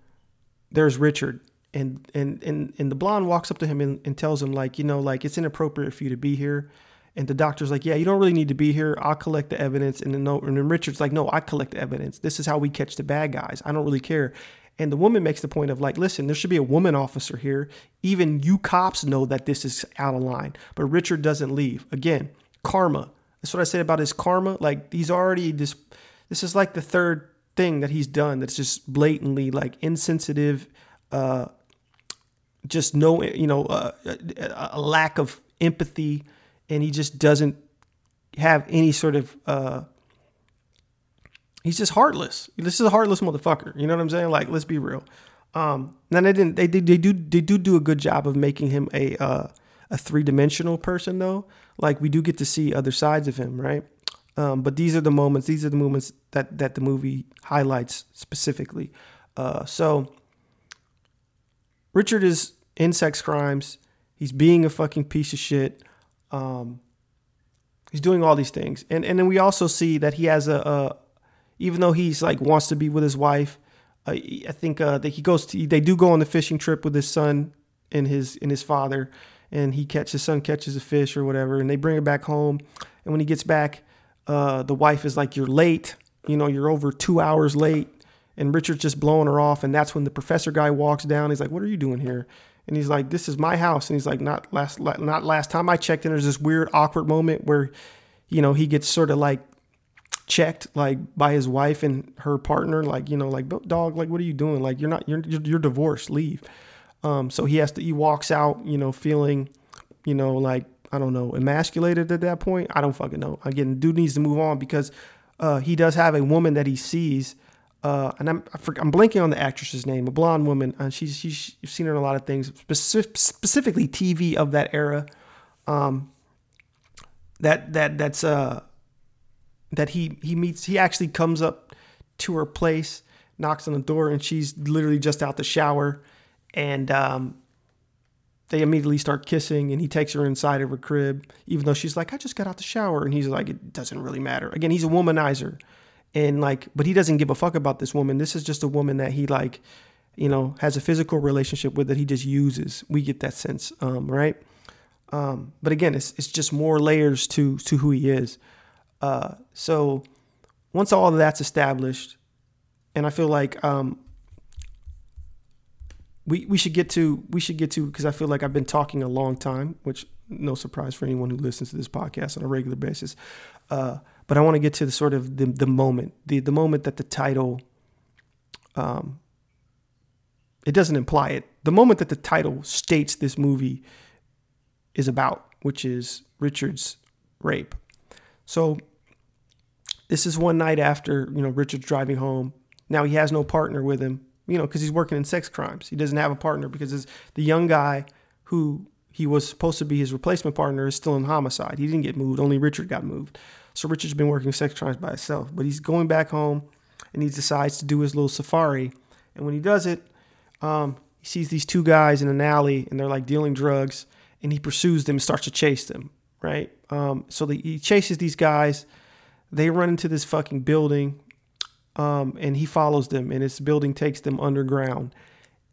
D: there's Richard. And and and, and the blonde walks up to him and, and tells him like you know like it's inappropriate for you to be here. And the doctor's like yeah you don't really need to be here. I'll collect the evidence. And then no and then Richard's like no I collect the evidence. This is how we catch the bad guys. I don't really care and the woman makes the point of like listen there should be a woman officer here. Even you cops know that this is out of line. But Richard doesn't leave. Again karma. That's what I said about his karma. Like he's already this this is like the third thing that he's done that's just blatantly like insensitive uh just no you know uh, a, lack of empathy. And he just doesn't have any sort of uh he's just heartless. This is a heartless motherfucker. You know what i'm saying? Like let's be real. Um then they didn't they, they, they do they do do a good job of making him a uh a three-dimensional person though. Like we do get to see other sides of him right? Um, but these are the moments these are the moments that that the movie highlights specifically. Uh, so richard is in sex crimes. He's being a fucking piece of shit. Um, he's doing all these things. And and then we also see that he has a, a even though he's like wants to be with his wife uh, i think uh, that he goes to they do go on the fishing trip with his son and his and his father and he catches his son catches a fish or whatever and they bring it back home and when he gets back uh, the wife is like, You're late. You know, you're over two hours late. And Richard's just blowing her off. And that's when the professor guy walks down. He's like, What are you doing here? And he's like, This is my house. And he's like, Not last, not last time I checked. And there's this weird, awkward moment where, you know, he gets sort of like checked like by his wife and her partner like you know like dog like what are you doing like you're not you're you're divorced leave um so he has to he walks out you know feeling you know like I don't know, emasculated at that point. I don't fucking know. Again, dude needs to move on because uh, he does have a woman that he sees, uh, and I'm I am blanking on the actress's name, a blonde woman. Uh, she's she's you've seen her in a lot of things, specific, specifically TV of that era. Um, that that that's uh that he he meets. He actually comes up to her place, knocks on the door, and she's literally just out the shower, and um, they immediately start kissing and he takes her inside of her crib even though she's like i just got out the shower and he's like it doesn't really matter again he's a womanizer and like but he doesn't give a fuck about this woman this is just a woman that he like you know, has a physical relationship with that he just uses. We get that sense, um, right? Um, but again, it's it's just more layers to to who he is. Uh, so once all of that's established, and I feel like um, we we should get to we should get to because I feel like I've been talking a long time, which no surprise for anyone who listens to this podcast on a regular basis. Uh, but I want to get to the sort of the the moment, the the moment that the title, um, it doesn't imply it. The moment that the title states this movie is about, which is Richard's rape. So this is one night after you know Richard's driving home. Now he has no partner with him, you know, because he's working in sex crimes. He doesn't have a partner because the young guy who he was supposed to be his replacement partner is still in homicide. He didn't get moved. Only Richard got moved. So Richard's been working sex crimes by himself, but he's going back home and he decides to do his little safari. And when he does it, um, he sees these two guys in an alley and they're like dealing drugs and he pursues them and starts to chase them, right? Um, so the, he chases these guys. They run into this fucking building um, and he follows them and this building takes them underground.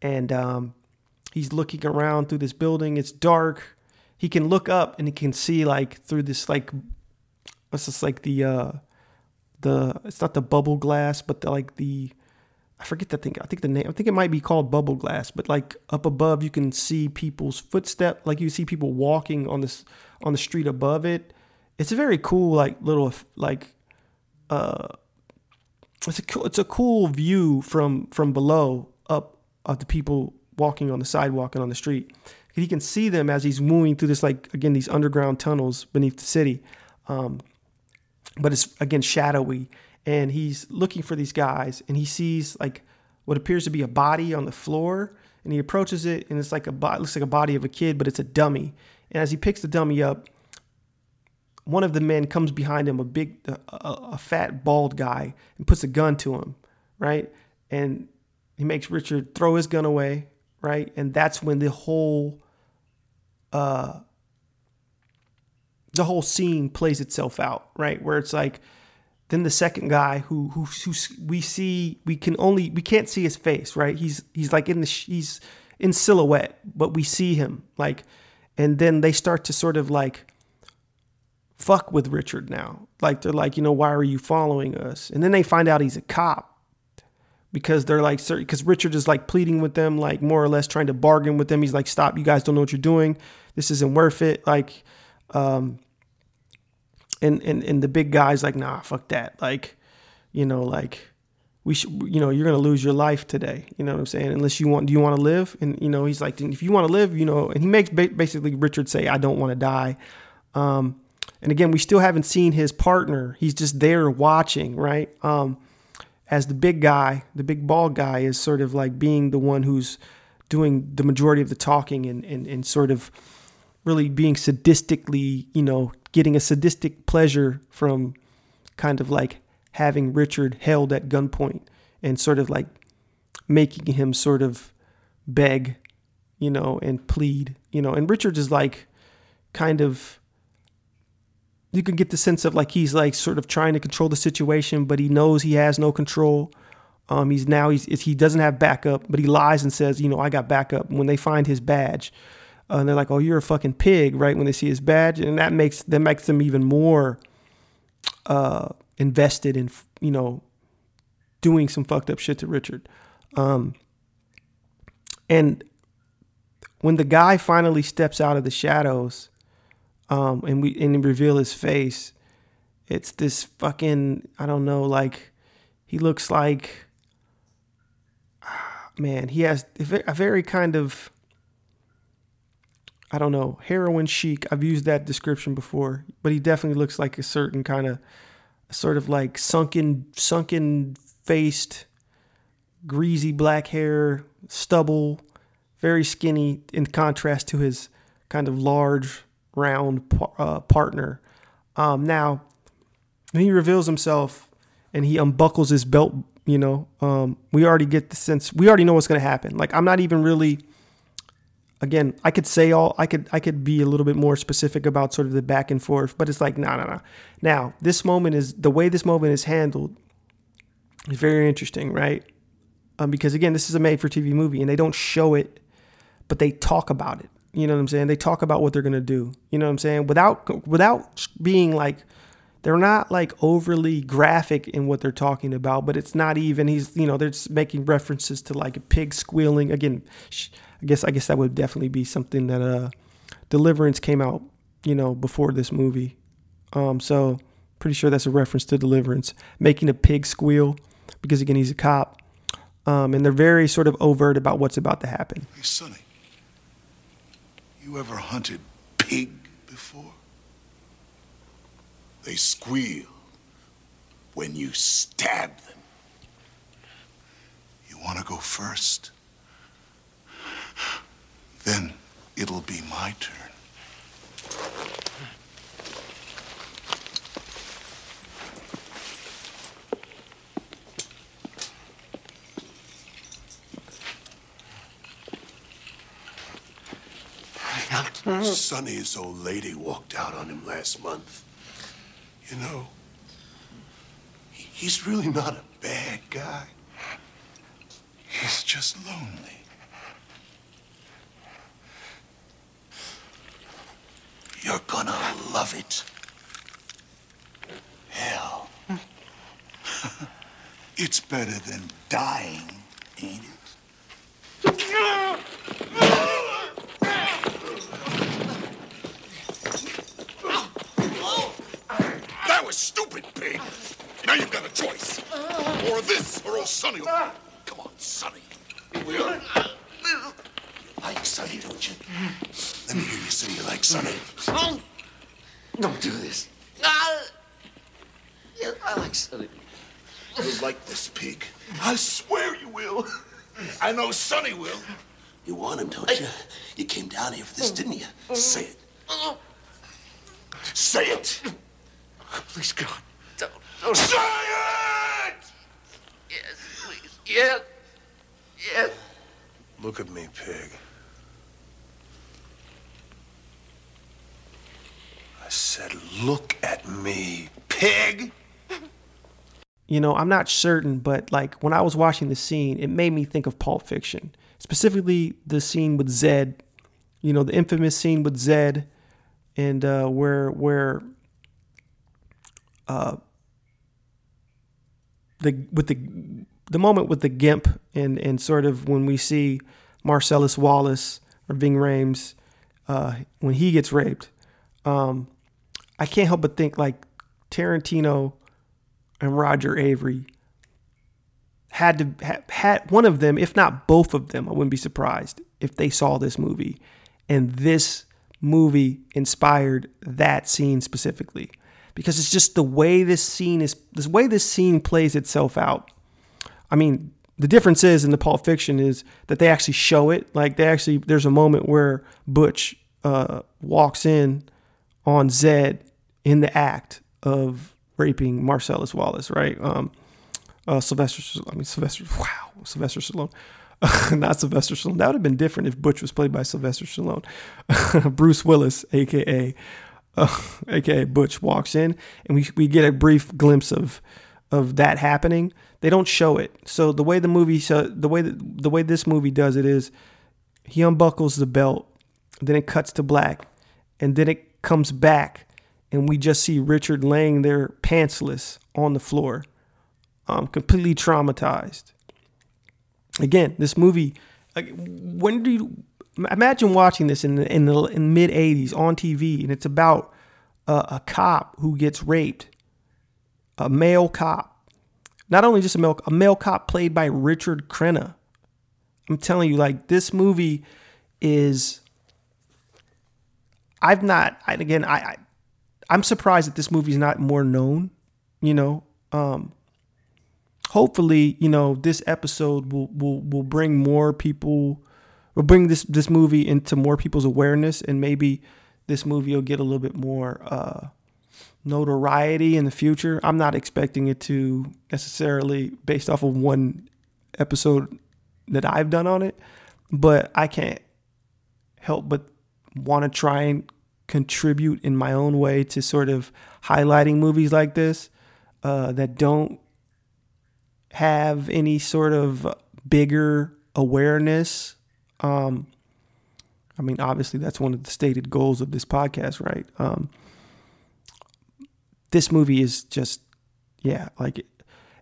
D: And um, he's looking around through this building. It's dark. He can look up and he can see like through this like what's this like the uh the it's not the bubble glass, but the like the I forget the thing. I think the name. I think it might be called bubble glass. But like up above, you can see people's footstep. Like you see people walking on this on the street above it. It's a very cool, like little like uh, it's a cool, it's a cool view from from below up of the people walking on the sidewalk and on the street. He can see them as he's moving through this like again these underground tunnels beneath the city. Um, but it's again shadowy and he's looking for these guys and he sees like what appears to be a body on the floor and he approaches it and it's like a body looks like a body of a kid but it's a dummy and as he picks the dummy up one of the men comes behind him a big a, a fat bald guy and puts a gun to him right and he makes richard throw his gun away right and that's when the whole uh the whole scene plays itself out, right? Where it's like then the second guy who who who we see we can only we can't see his face, right? He's he's like in the he's in silhouette, but we see him like and then they start to sort of like fuck with Richard now. Like they're like, you know, why are you following us? And then they find out he's a cop because they're like, because Richard is like pleading with them, like more or less trying to bargain with them. He's like, stop, you guys don't know what you're doing. This isn't worth it. Like, um, and and and the big guy's like, nah, fuck that. Like, you know, like we should, you know, you're gonna lose your life today. You know what I'm saying? Unless you want, do you want to live? And you know, he's like, if you want to live, you know, and he makes basically Richard say, I don't want to die. Um, and again, we still haven't seen his partner. He's just there watching, right? Um, as the big guy, the big bald guy is sort of like being the one who's doing the majority of the talking and, and, and sort of really being sadistically, you know, getting a sadistic pleasure from kind of like having Richard held at gunpoint and sort of like making him sort of beg, you know, and plead, you know. And Richard is like kind of you can get the sense of like he's like sort of trying to control the situation, but he knows he has no control. Um, he's now he's he doesn't have backup, but he lies and says, you know, I got backup. When they find his badge, uh, and they're like, "Oh, you're a fucking pig," right? When they see his badge, and that makes that makes them even more uh, invested in you know doing some fucked up shit to Richard. Um, and when the guy finally steps out of the shadows, um, and we and reveal his face, it's this fucking I don't know, like he looks like man, he has a very kind of I don't know, heroin chic. I've used that description before, but he definitely looks like a certain kind of sort of like sunken sunken faced greasy black hair, stubble, very skinny in contrast to his kind of large round uh, partner. Um, now, he reveals himself and he unbuckles his belt, you know, um, we already get the sense, we already know what's going to happen. Like, I'm not even really again, I could say all I could I could be a little bit more specific about sort of the back and forth, but it's like no no no. Now this moment is the way this moment is handled is very interesting, right? um, because again, this is a made-for-TV movie, and they don't show it, but they talk about it. You know what I'm saying? They talk about what they're gonna do. You know what I'm saying? Without without being like, they're not like overly graphic in what they're talking about, but it's not even. He's you know they're just making references to like a pig squealing. Again, I guess I guess that would definitely be something that uh, Deliverance came out you know before this movie. Um, so pretty sure that's a reference to Deliverance, making a pig squeal because again he's a cop, um, and they're very sort of overt about what's about to happen.
I: Hey, Sonny, you ever hunted pig before? They squeal when you stab them. You want to go first? Then it'll be my turn. Mm-hmm. Sonny's old lady walked out on him last month. You know, he's really not a bad guy. He's just lonely. You're gonna love it. Hell. it's better than dying, ain't it? That was stupid, pig. Now you've got a choice. Or this, or old Sonny will... Come on, Sonny. You like Sonny, don't you? Let me hear you say you like Sonny.
F: Don't do this. Ah! Yeah, I like Sonny.
I: You'll like this pig. I swear you will. I will. You want him, don't you? You came down here for this, didn't you? Mm-hmm. Say. Say it.
F: Please, God, don't, don't.
I: Say it!
F: Yes, please. Yes. Yes.
I: Look at me, pig. I said, look at me, pig.
D: you know, I'm not certain, but like when I was watching the scene, it made me think of Pulp Fiction, specifically the scene with Zed, you know, the infamous scene with Zed, and uh, where where uh, the with the the moment with the gimp and and sort of when we see Marcellus Wallace or Ving Rhames uh, when he gets raped, um, I can't help but think like Tarantino and Roger Avary had to had one of them, if not both of them. I wouldn't be surprised if they saw this movie, and this movie inspired that scene specifically because it's just the way this scene is, this way this scene plays itself out. I mean, the difference is in the Pulp Fiction is that they actually show it. Like they actually, there's a moment where Butch uh, walks in on Zed in the act of raping Marcellus Wallace, right? Um, uh, Sylvester, I mean Sylvester, wow, Sylvester Stallone, not Sylvester Stallone. That would have been different if Butch was played by Sylvester Stallone. Bruce Willis, aka, uh, aka Butch, walks in, and we we get a brief glimpse of of that happening. They don't show it, so the way the movie, so the way that the way this movie does it is, he unbuckles the belt, then it cuts to black, and then it comes back and we just see Richard laying there pantsless on the floor, um, completely traumatized. Again, this movie, like, when do you imagine watching this in the, in the in mid '80s on TV, and it's about a, a cop who gets raped, a male cop, not only just a male a male cop played by Richard Crenna. I'm telling you, like this movie is. I've not, again, I, I I'm surprised that this movie's not more known. You know, um, hopefully, you know, this episode will will will bring more people, will bring this this movie into more people's awareness, and maybe this movie will get a little bit more uh, notoriety in the future. I'm not expecting it to necessarily based off of one episode that I've done on it, but I can't help but want to try and contribute in my own way to sort of highlighting movies like this uh, that don't have any sort of bigger awareness. Um, I mean, obviously, that's one of the stated goals of this podcast, right? Um, this movie is just, yeah, like,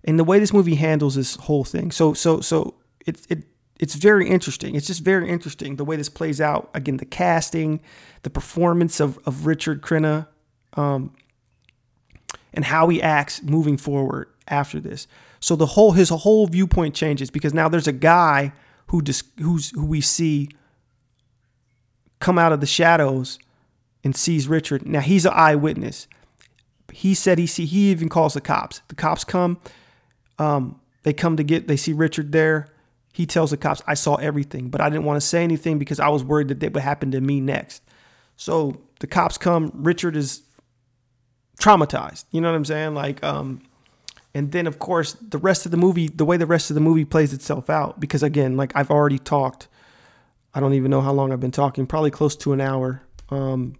D: and the way this movie handles this whole thing. So, so, so it, it, it's very interesting. It's just very interesting the way this plays out. Again, the casting, the performance of of Richard Crenna, um, and how he acts moving forward after this. So the whole his whole viewpoint changes because now there's a guy who dis, who's who we see come out of the shadows and sees Richard. Now he's an eyewitness. He said he see he even calls the cops. The cops come, um, they come to get they see Richard there. He tells the cops, "I saw everything, but I didn't want to say anything because I was worried that that would happen to me next." So the cops come. Richard is traumatized. You know what I'm saying? Like, um, and then of course the rest of the movie, the way the rest of the movie plays itself out, because again, like I've already talked. I don't even know how long I've been talking. Probably close to an hour. Um,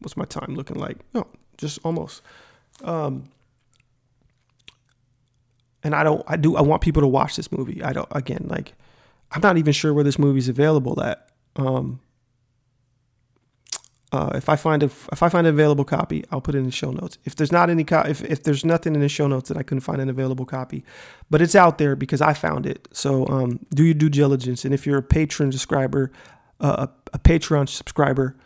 D: what's my time looking like? No, just almost. Um, and I don't. I do. I want people to watch this movie. I don't. Again, like, I'm not even sure where this movie's available at. Um, uh, if I find a if I find an available copy, I'll put it in the show notes. If there's not any co- if if there's nothing in the show notes, that I couldn't find an available copy, but it's out there because I found it. So um, do your due diligence, and if you're a patron subscriber, uh, a, a Patreon subscriber,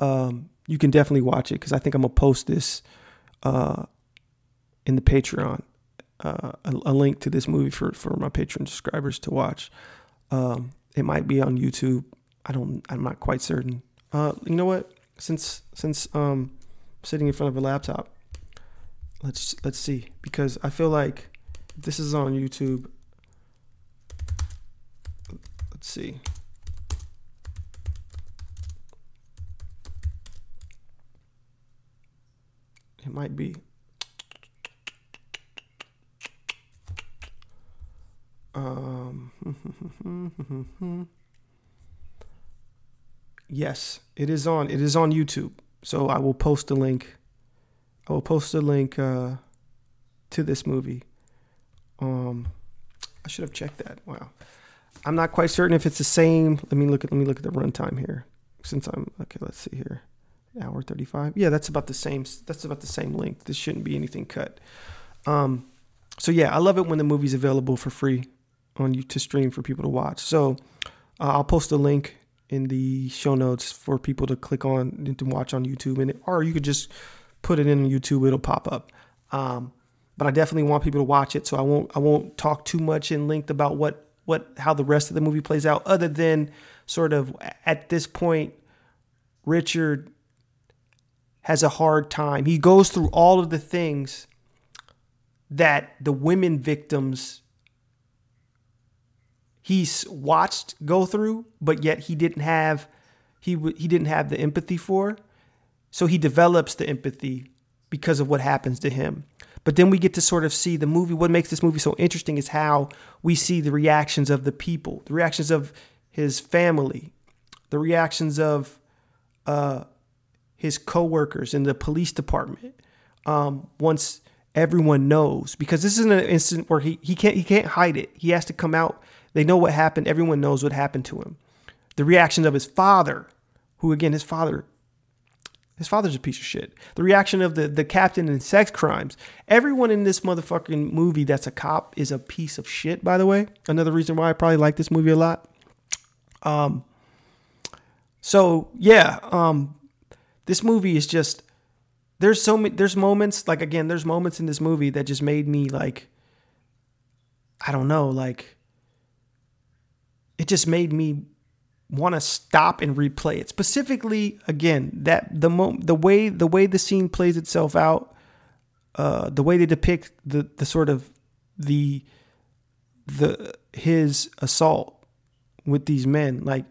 D: um, you can definitely watch it because I think I'm gonna post this uh, in the Patreon, uh, a, a, link to this movie for for my patron subscribers to watch. Um, it might be on YouTube. I don't. I'm not quite certain. Uh, you know what? since since um sitting in front of a laptop let's let's see because i feel like this is on youtube let's see it might be um Yes, it is on. It is on YouTube. So I will post a link. I will post a link uh, to this movie. Um, I should have checked that. Wow, I'm not quite certain if it's the same. Let me look at. Let me look at the runtime here. Since I'm okay, let's see here. Hour 35. Yeah, that's about the same. That's about the same length. This shouldn't be anything cut. Um, so yeah, I love it when the movie's available for free on you to stream for people to watch. So uh, I'll post a link in the show notes for people to click on and to watch on YouTube, and or you could just put it in YouTube; it'll pop up. Um, but I definitely want people to watch it, so I won't I won't talk too much in length about what what how the rest of the movie plays out, other than sort of at this point, Richard has a hard time. He goes through all of the things that the women victims he's watched go through, but yet he didn't have he he didn't have the empathy for. So he develops the empathy because of what happens to him. But then we get to sort of see the movie. What makes this movie so interesting is how we see the reactions of the people, the reactions of his family, the reactions of uh, his coworkers in the police department. Um, once everyone knows, because this is an instant where he, he can't he can't hide it. He has to come out they know what happened. Everyone knows what happened to him. The reaction of his father, who again, his father, his father's a piece of shit. The reaction of the, the captain in sex crimes. Everyone in this motherfucking movie that's a cop is a piece of shit, by the way. Another reason why I probably like this movie a lot. Um, so yeah, um, this movie is just there's so many there's moments like again there's moments in this movie that just made me like I don't know like it just made me want to stop and replay it. Specifically, again, that the mo- the way the way the scene plays itself out, uh, the way they depict the the sort of the the his assault with these men, like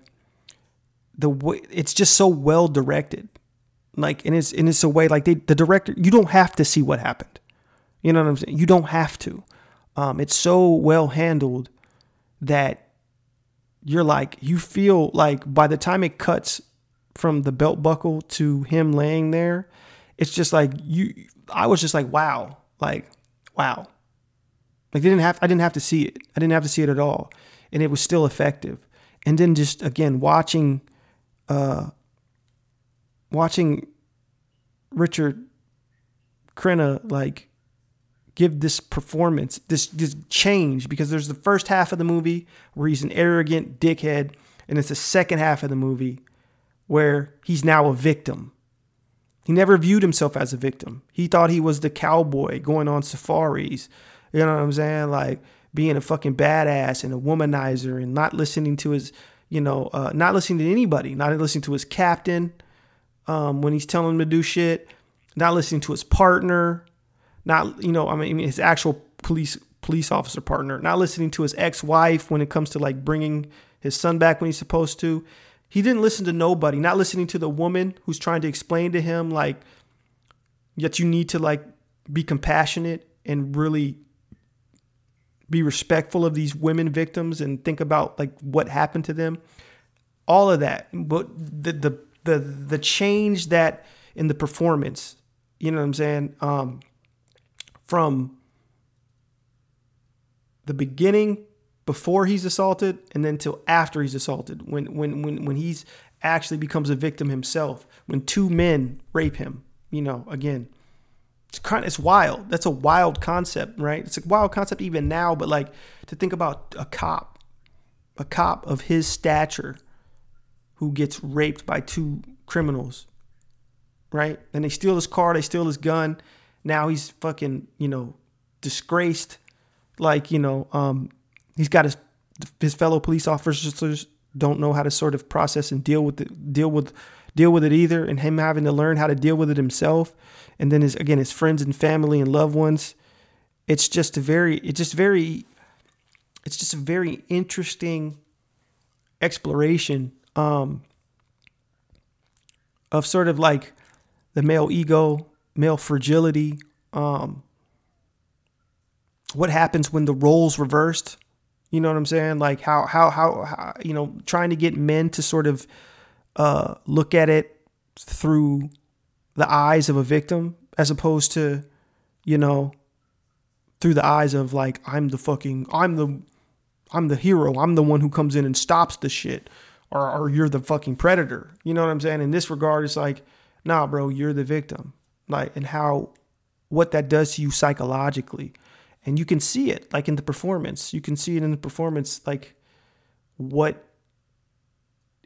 D: the way it's just so well directed, like and it's and it's a way like they the director you don't have to see what happened, you know what I'm saying? You don't have to. Um, it's so well handled that you're like you feel like by the time it cuts from the belt buckle to him laying there, it's just like you I was just like wow, like wow. Like they didn't have I didn't have to see it. I didn't have to see it at all. And it was still effective. And then just again watching uh watching Richard Crenna like give this performance, this this change, because there's the first half of the movie where he's an arrogant dickhead, and it's the second half of the movie where he's now a victim. He never viewed himself as a victim. He thought he was the cowboy going on safaris. You know what I'm saying? Like being a fucking badass and a womanizer and not listening to his, you know, uh, not listening to anybody, not listening to his captain um, when he's telling him to do shit, not listening to his partner, not, you know, I mean, his actual police police officer partner, not listening to his ex-wife when it comes to like bringing his son back when he's supposed to. He didn't listen to nobody, not listening to the woman who's trying to explain to him like that you need to like be compassionate and really be respectful of these women victims and think about like what happened to them. All of that. But the the the the change that in the performance, you know what I'm saying? Um from the beginning before he's assaulted and then till after he's assaulted when when when when he's actually becomes a victim himself when two men rape him you know again. It's kind of it's wild. That's a wild concept right? It's a wild concept even now but like to think about a cop a cop of his stature who gets raped by two criminals right? And they steal his car they steal his gun now he's fucking you know disgraced like you know um he's got his his fellow police officers don't know how to sort of process and deal with it, deal with deal with it either, and him having to learn how to deal with it himself, and then his again his friends and family and loved ones. It's just a very it's just very it's just a very interesting exploration um, of sort of like the male ego, male fragility, um, what happens when the roles reversed you know what I'm saying? Like how how how, how you know trying to get men to sort of uh, look at it through the eyes of a victim as opposed to you know through the eyes of like I'm the fucking I'm the I'm the hero. I'm the one who comes in and stops the shit. Or, or you're the fucking predator. You know what I'm saying? In this regard, it's like, nah, bro, you're the victim. Like, and how, what that does to you psychologically. And you can see it like in the performance. You can see it in the performance like what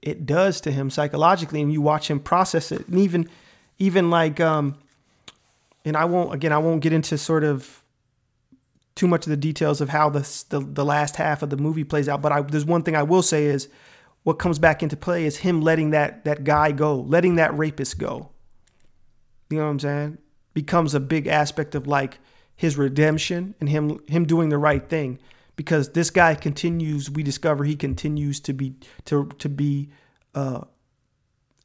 D: it does to him psychologically and you watch him process it. And even even like um and I won't again I won't get into sort of too much of the details of how the the, the last half of the movie plays out but I, there's one thing I will say is what comes back into play is him letting that that guy go letting that rapist go you know what I'm saying? Becomes a big aspect of like his redemption and him him doing the right thing. Because this guy continues we discover he continues to be to to be uh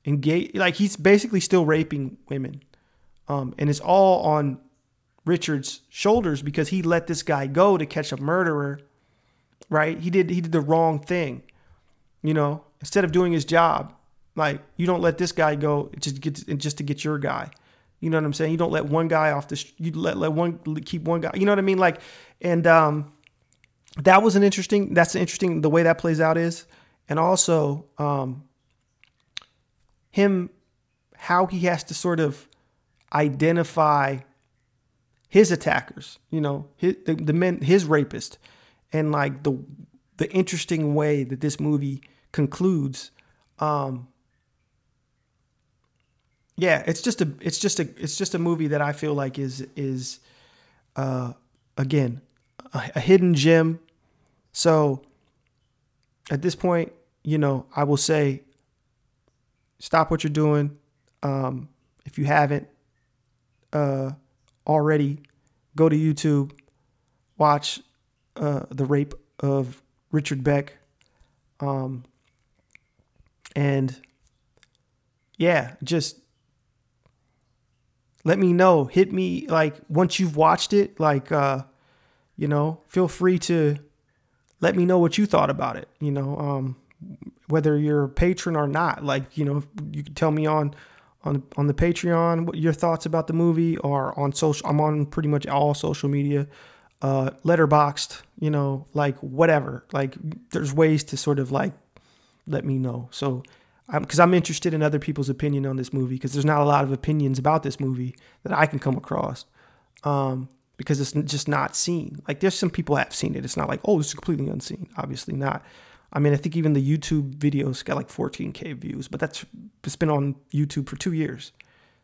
D: engaged like he's basically still raping women. Um and it's all on Richard's shoulders because he let this guy go to catch a murderer right? He did he did the wrong thing you know? Instead of doing his job like you don't let this guy go just get just to get your guy you know what I'm saying? You don't let one guy off the. You let let one keep one guy. You know what I mean? Like, and um, that was an interesting. That's interesting. The way that plays out is, and also um, him, how he has to sort of identify his attackers. You know, his, the, the men, his rapist, and like the the interesting way that this movie concludes. Um, yeah, it's just a it's just a it's just a movie that I feel like is is uh again a, a hidden gem. So at this point, you know, I will say stop what you're doing. Um, if you haven't uh, already, go to YouTube, watch uh, the rape of Richard Beck, um, and yeah, just let me know. Hit me like once you've watched it, like uh, you know, feel free to let me know what you thought about it. You know, um, whether you're a patron or not. Like, you know, you can tell me on on on the Patreon what your thoughts about the movie or on social I'm on pretty much all social media. uh, Letterboxd, you know, like whatever. Like there's ways to sort of like let me know. So, because I'm, I'm interested in other people's opinion on this movie, because there's not a lot of opinions about this movie that I can come across, um, because it's just not seen. Like there's some people have seen it. It's not like oh, is completely unseen. Obviously not. I mean, I think even the YouTube videos got like 14k views, but that's it's been on YouTube for two years,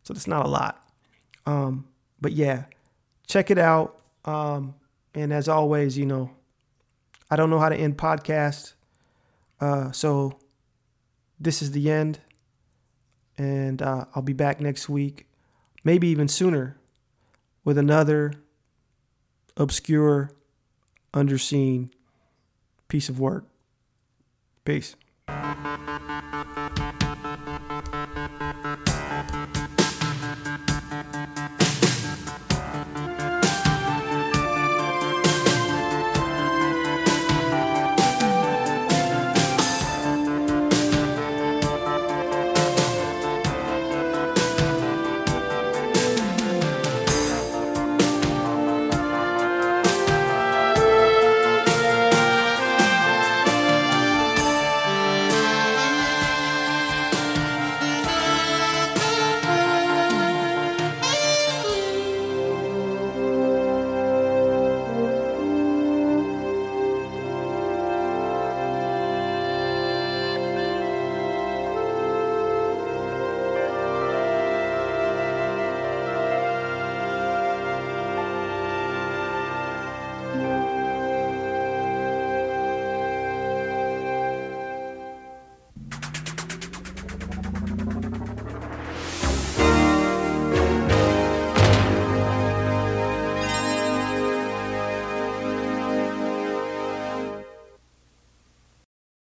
D: so that's not a lot. Um, but yeah, check it out. Um, and as always, you know, I don't know how to end podcast. Uh, so this is the end. And uh, I'll be back next week, maybe even sooner, with another obscure, underseen piece of work. Peace.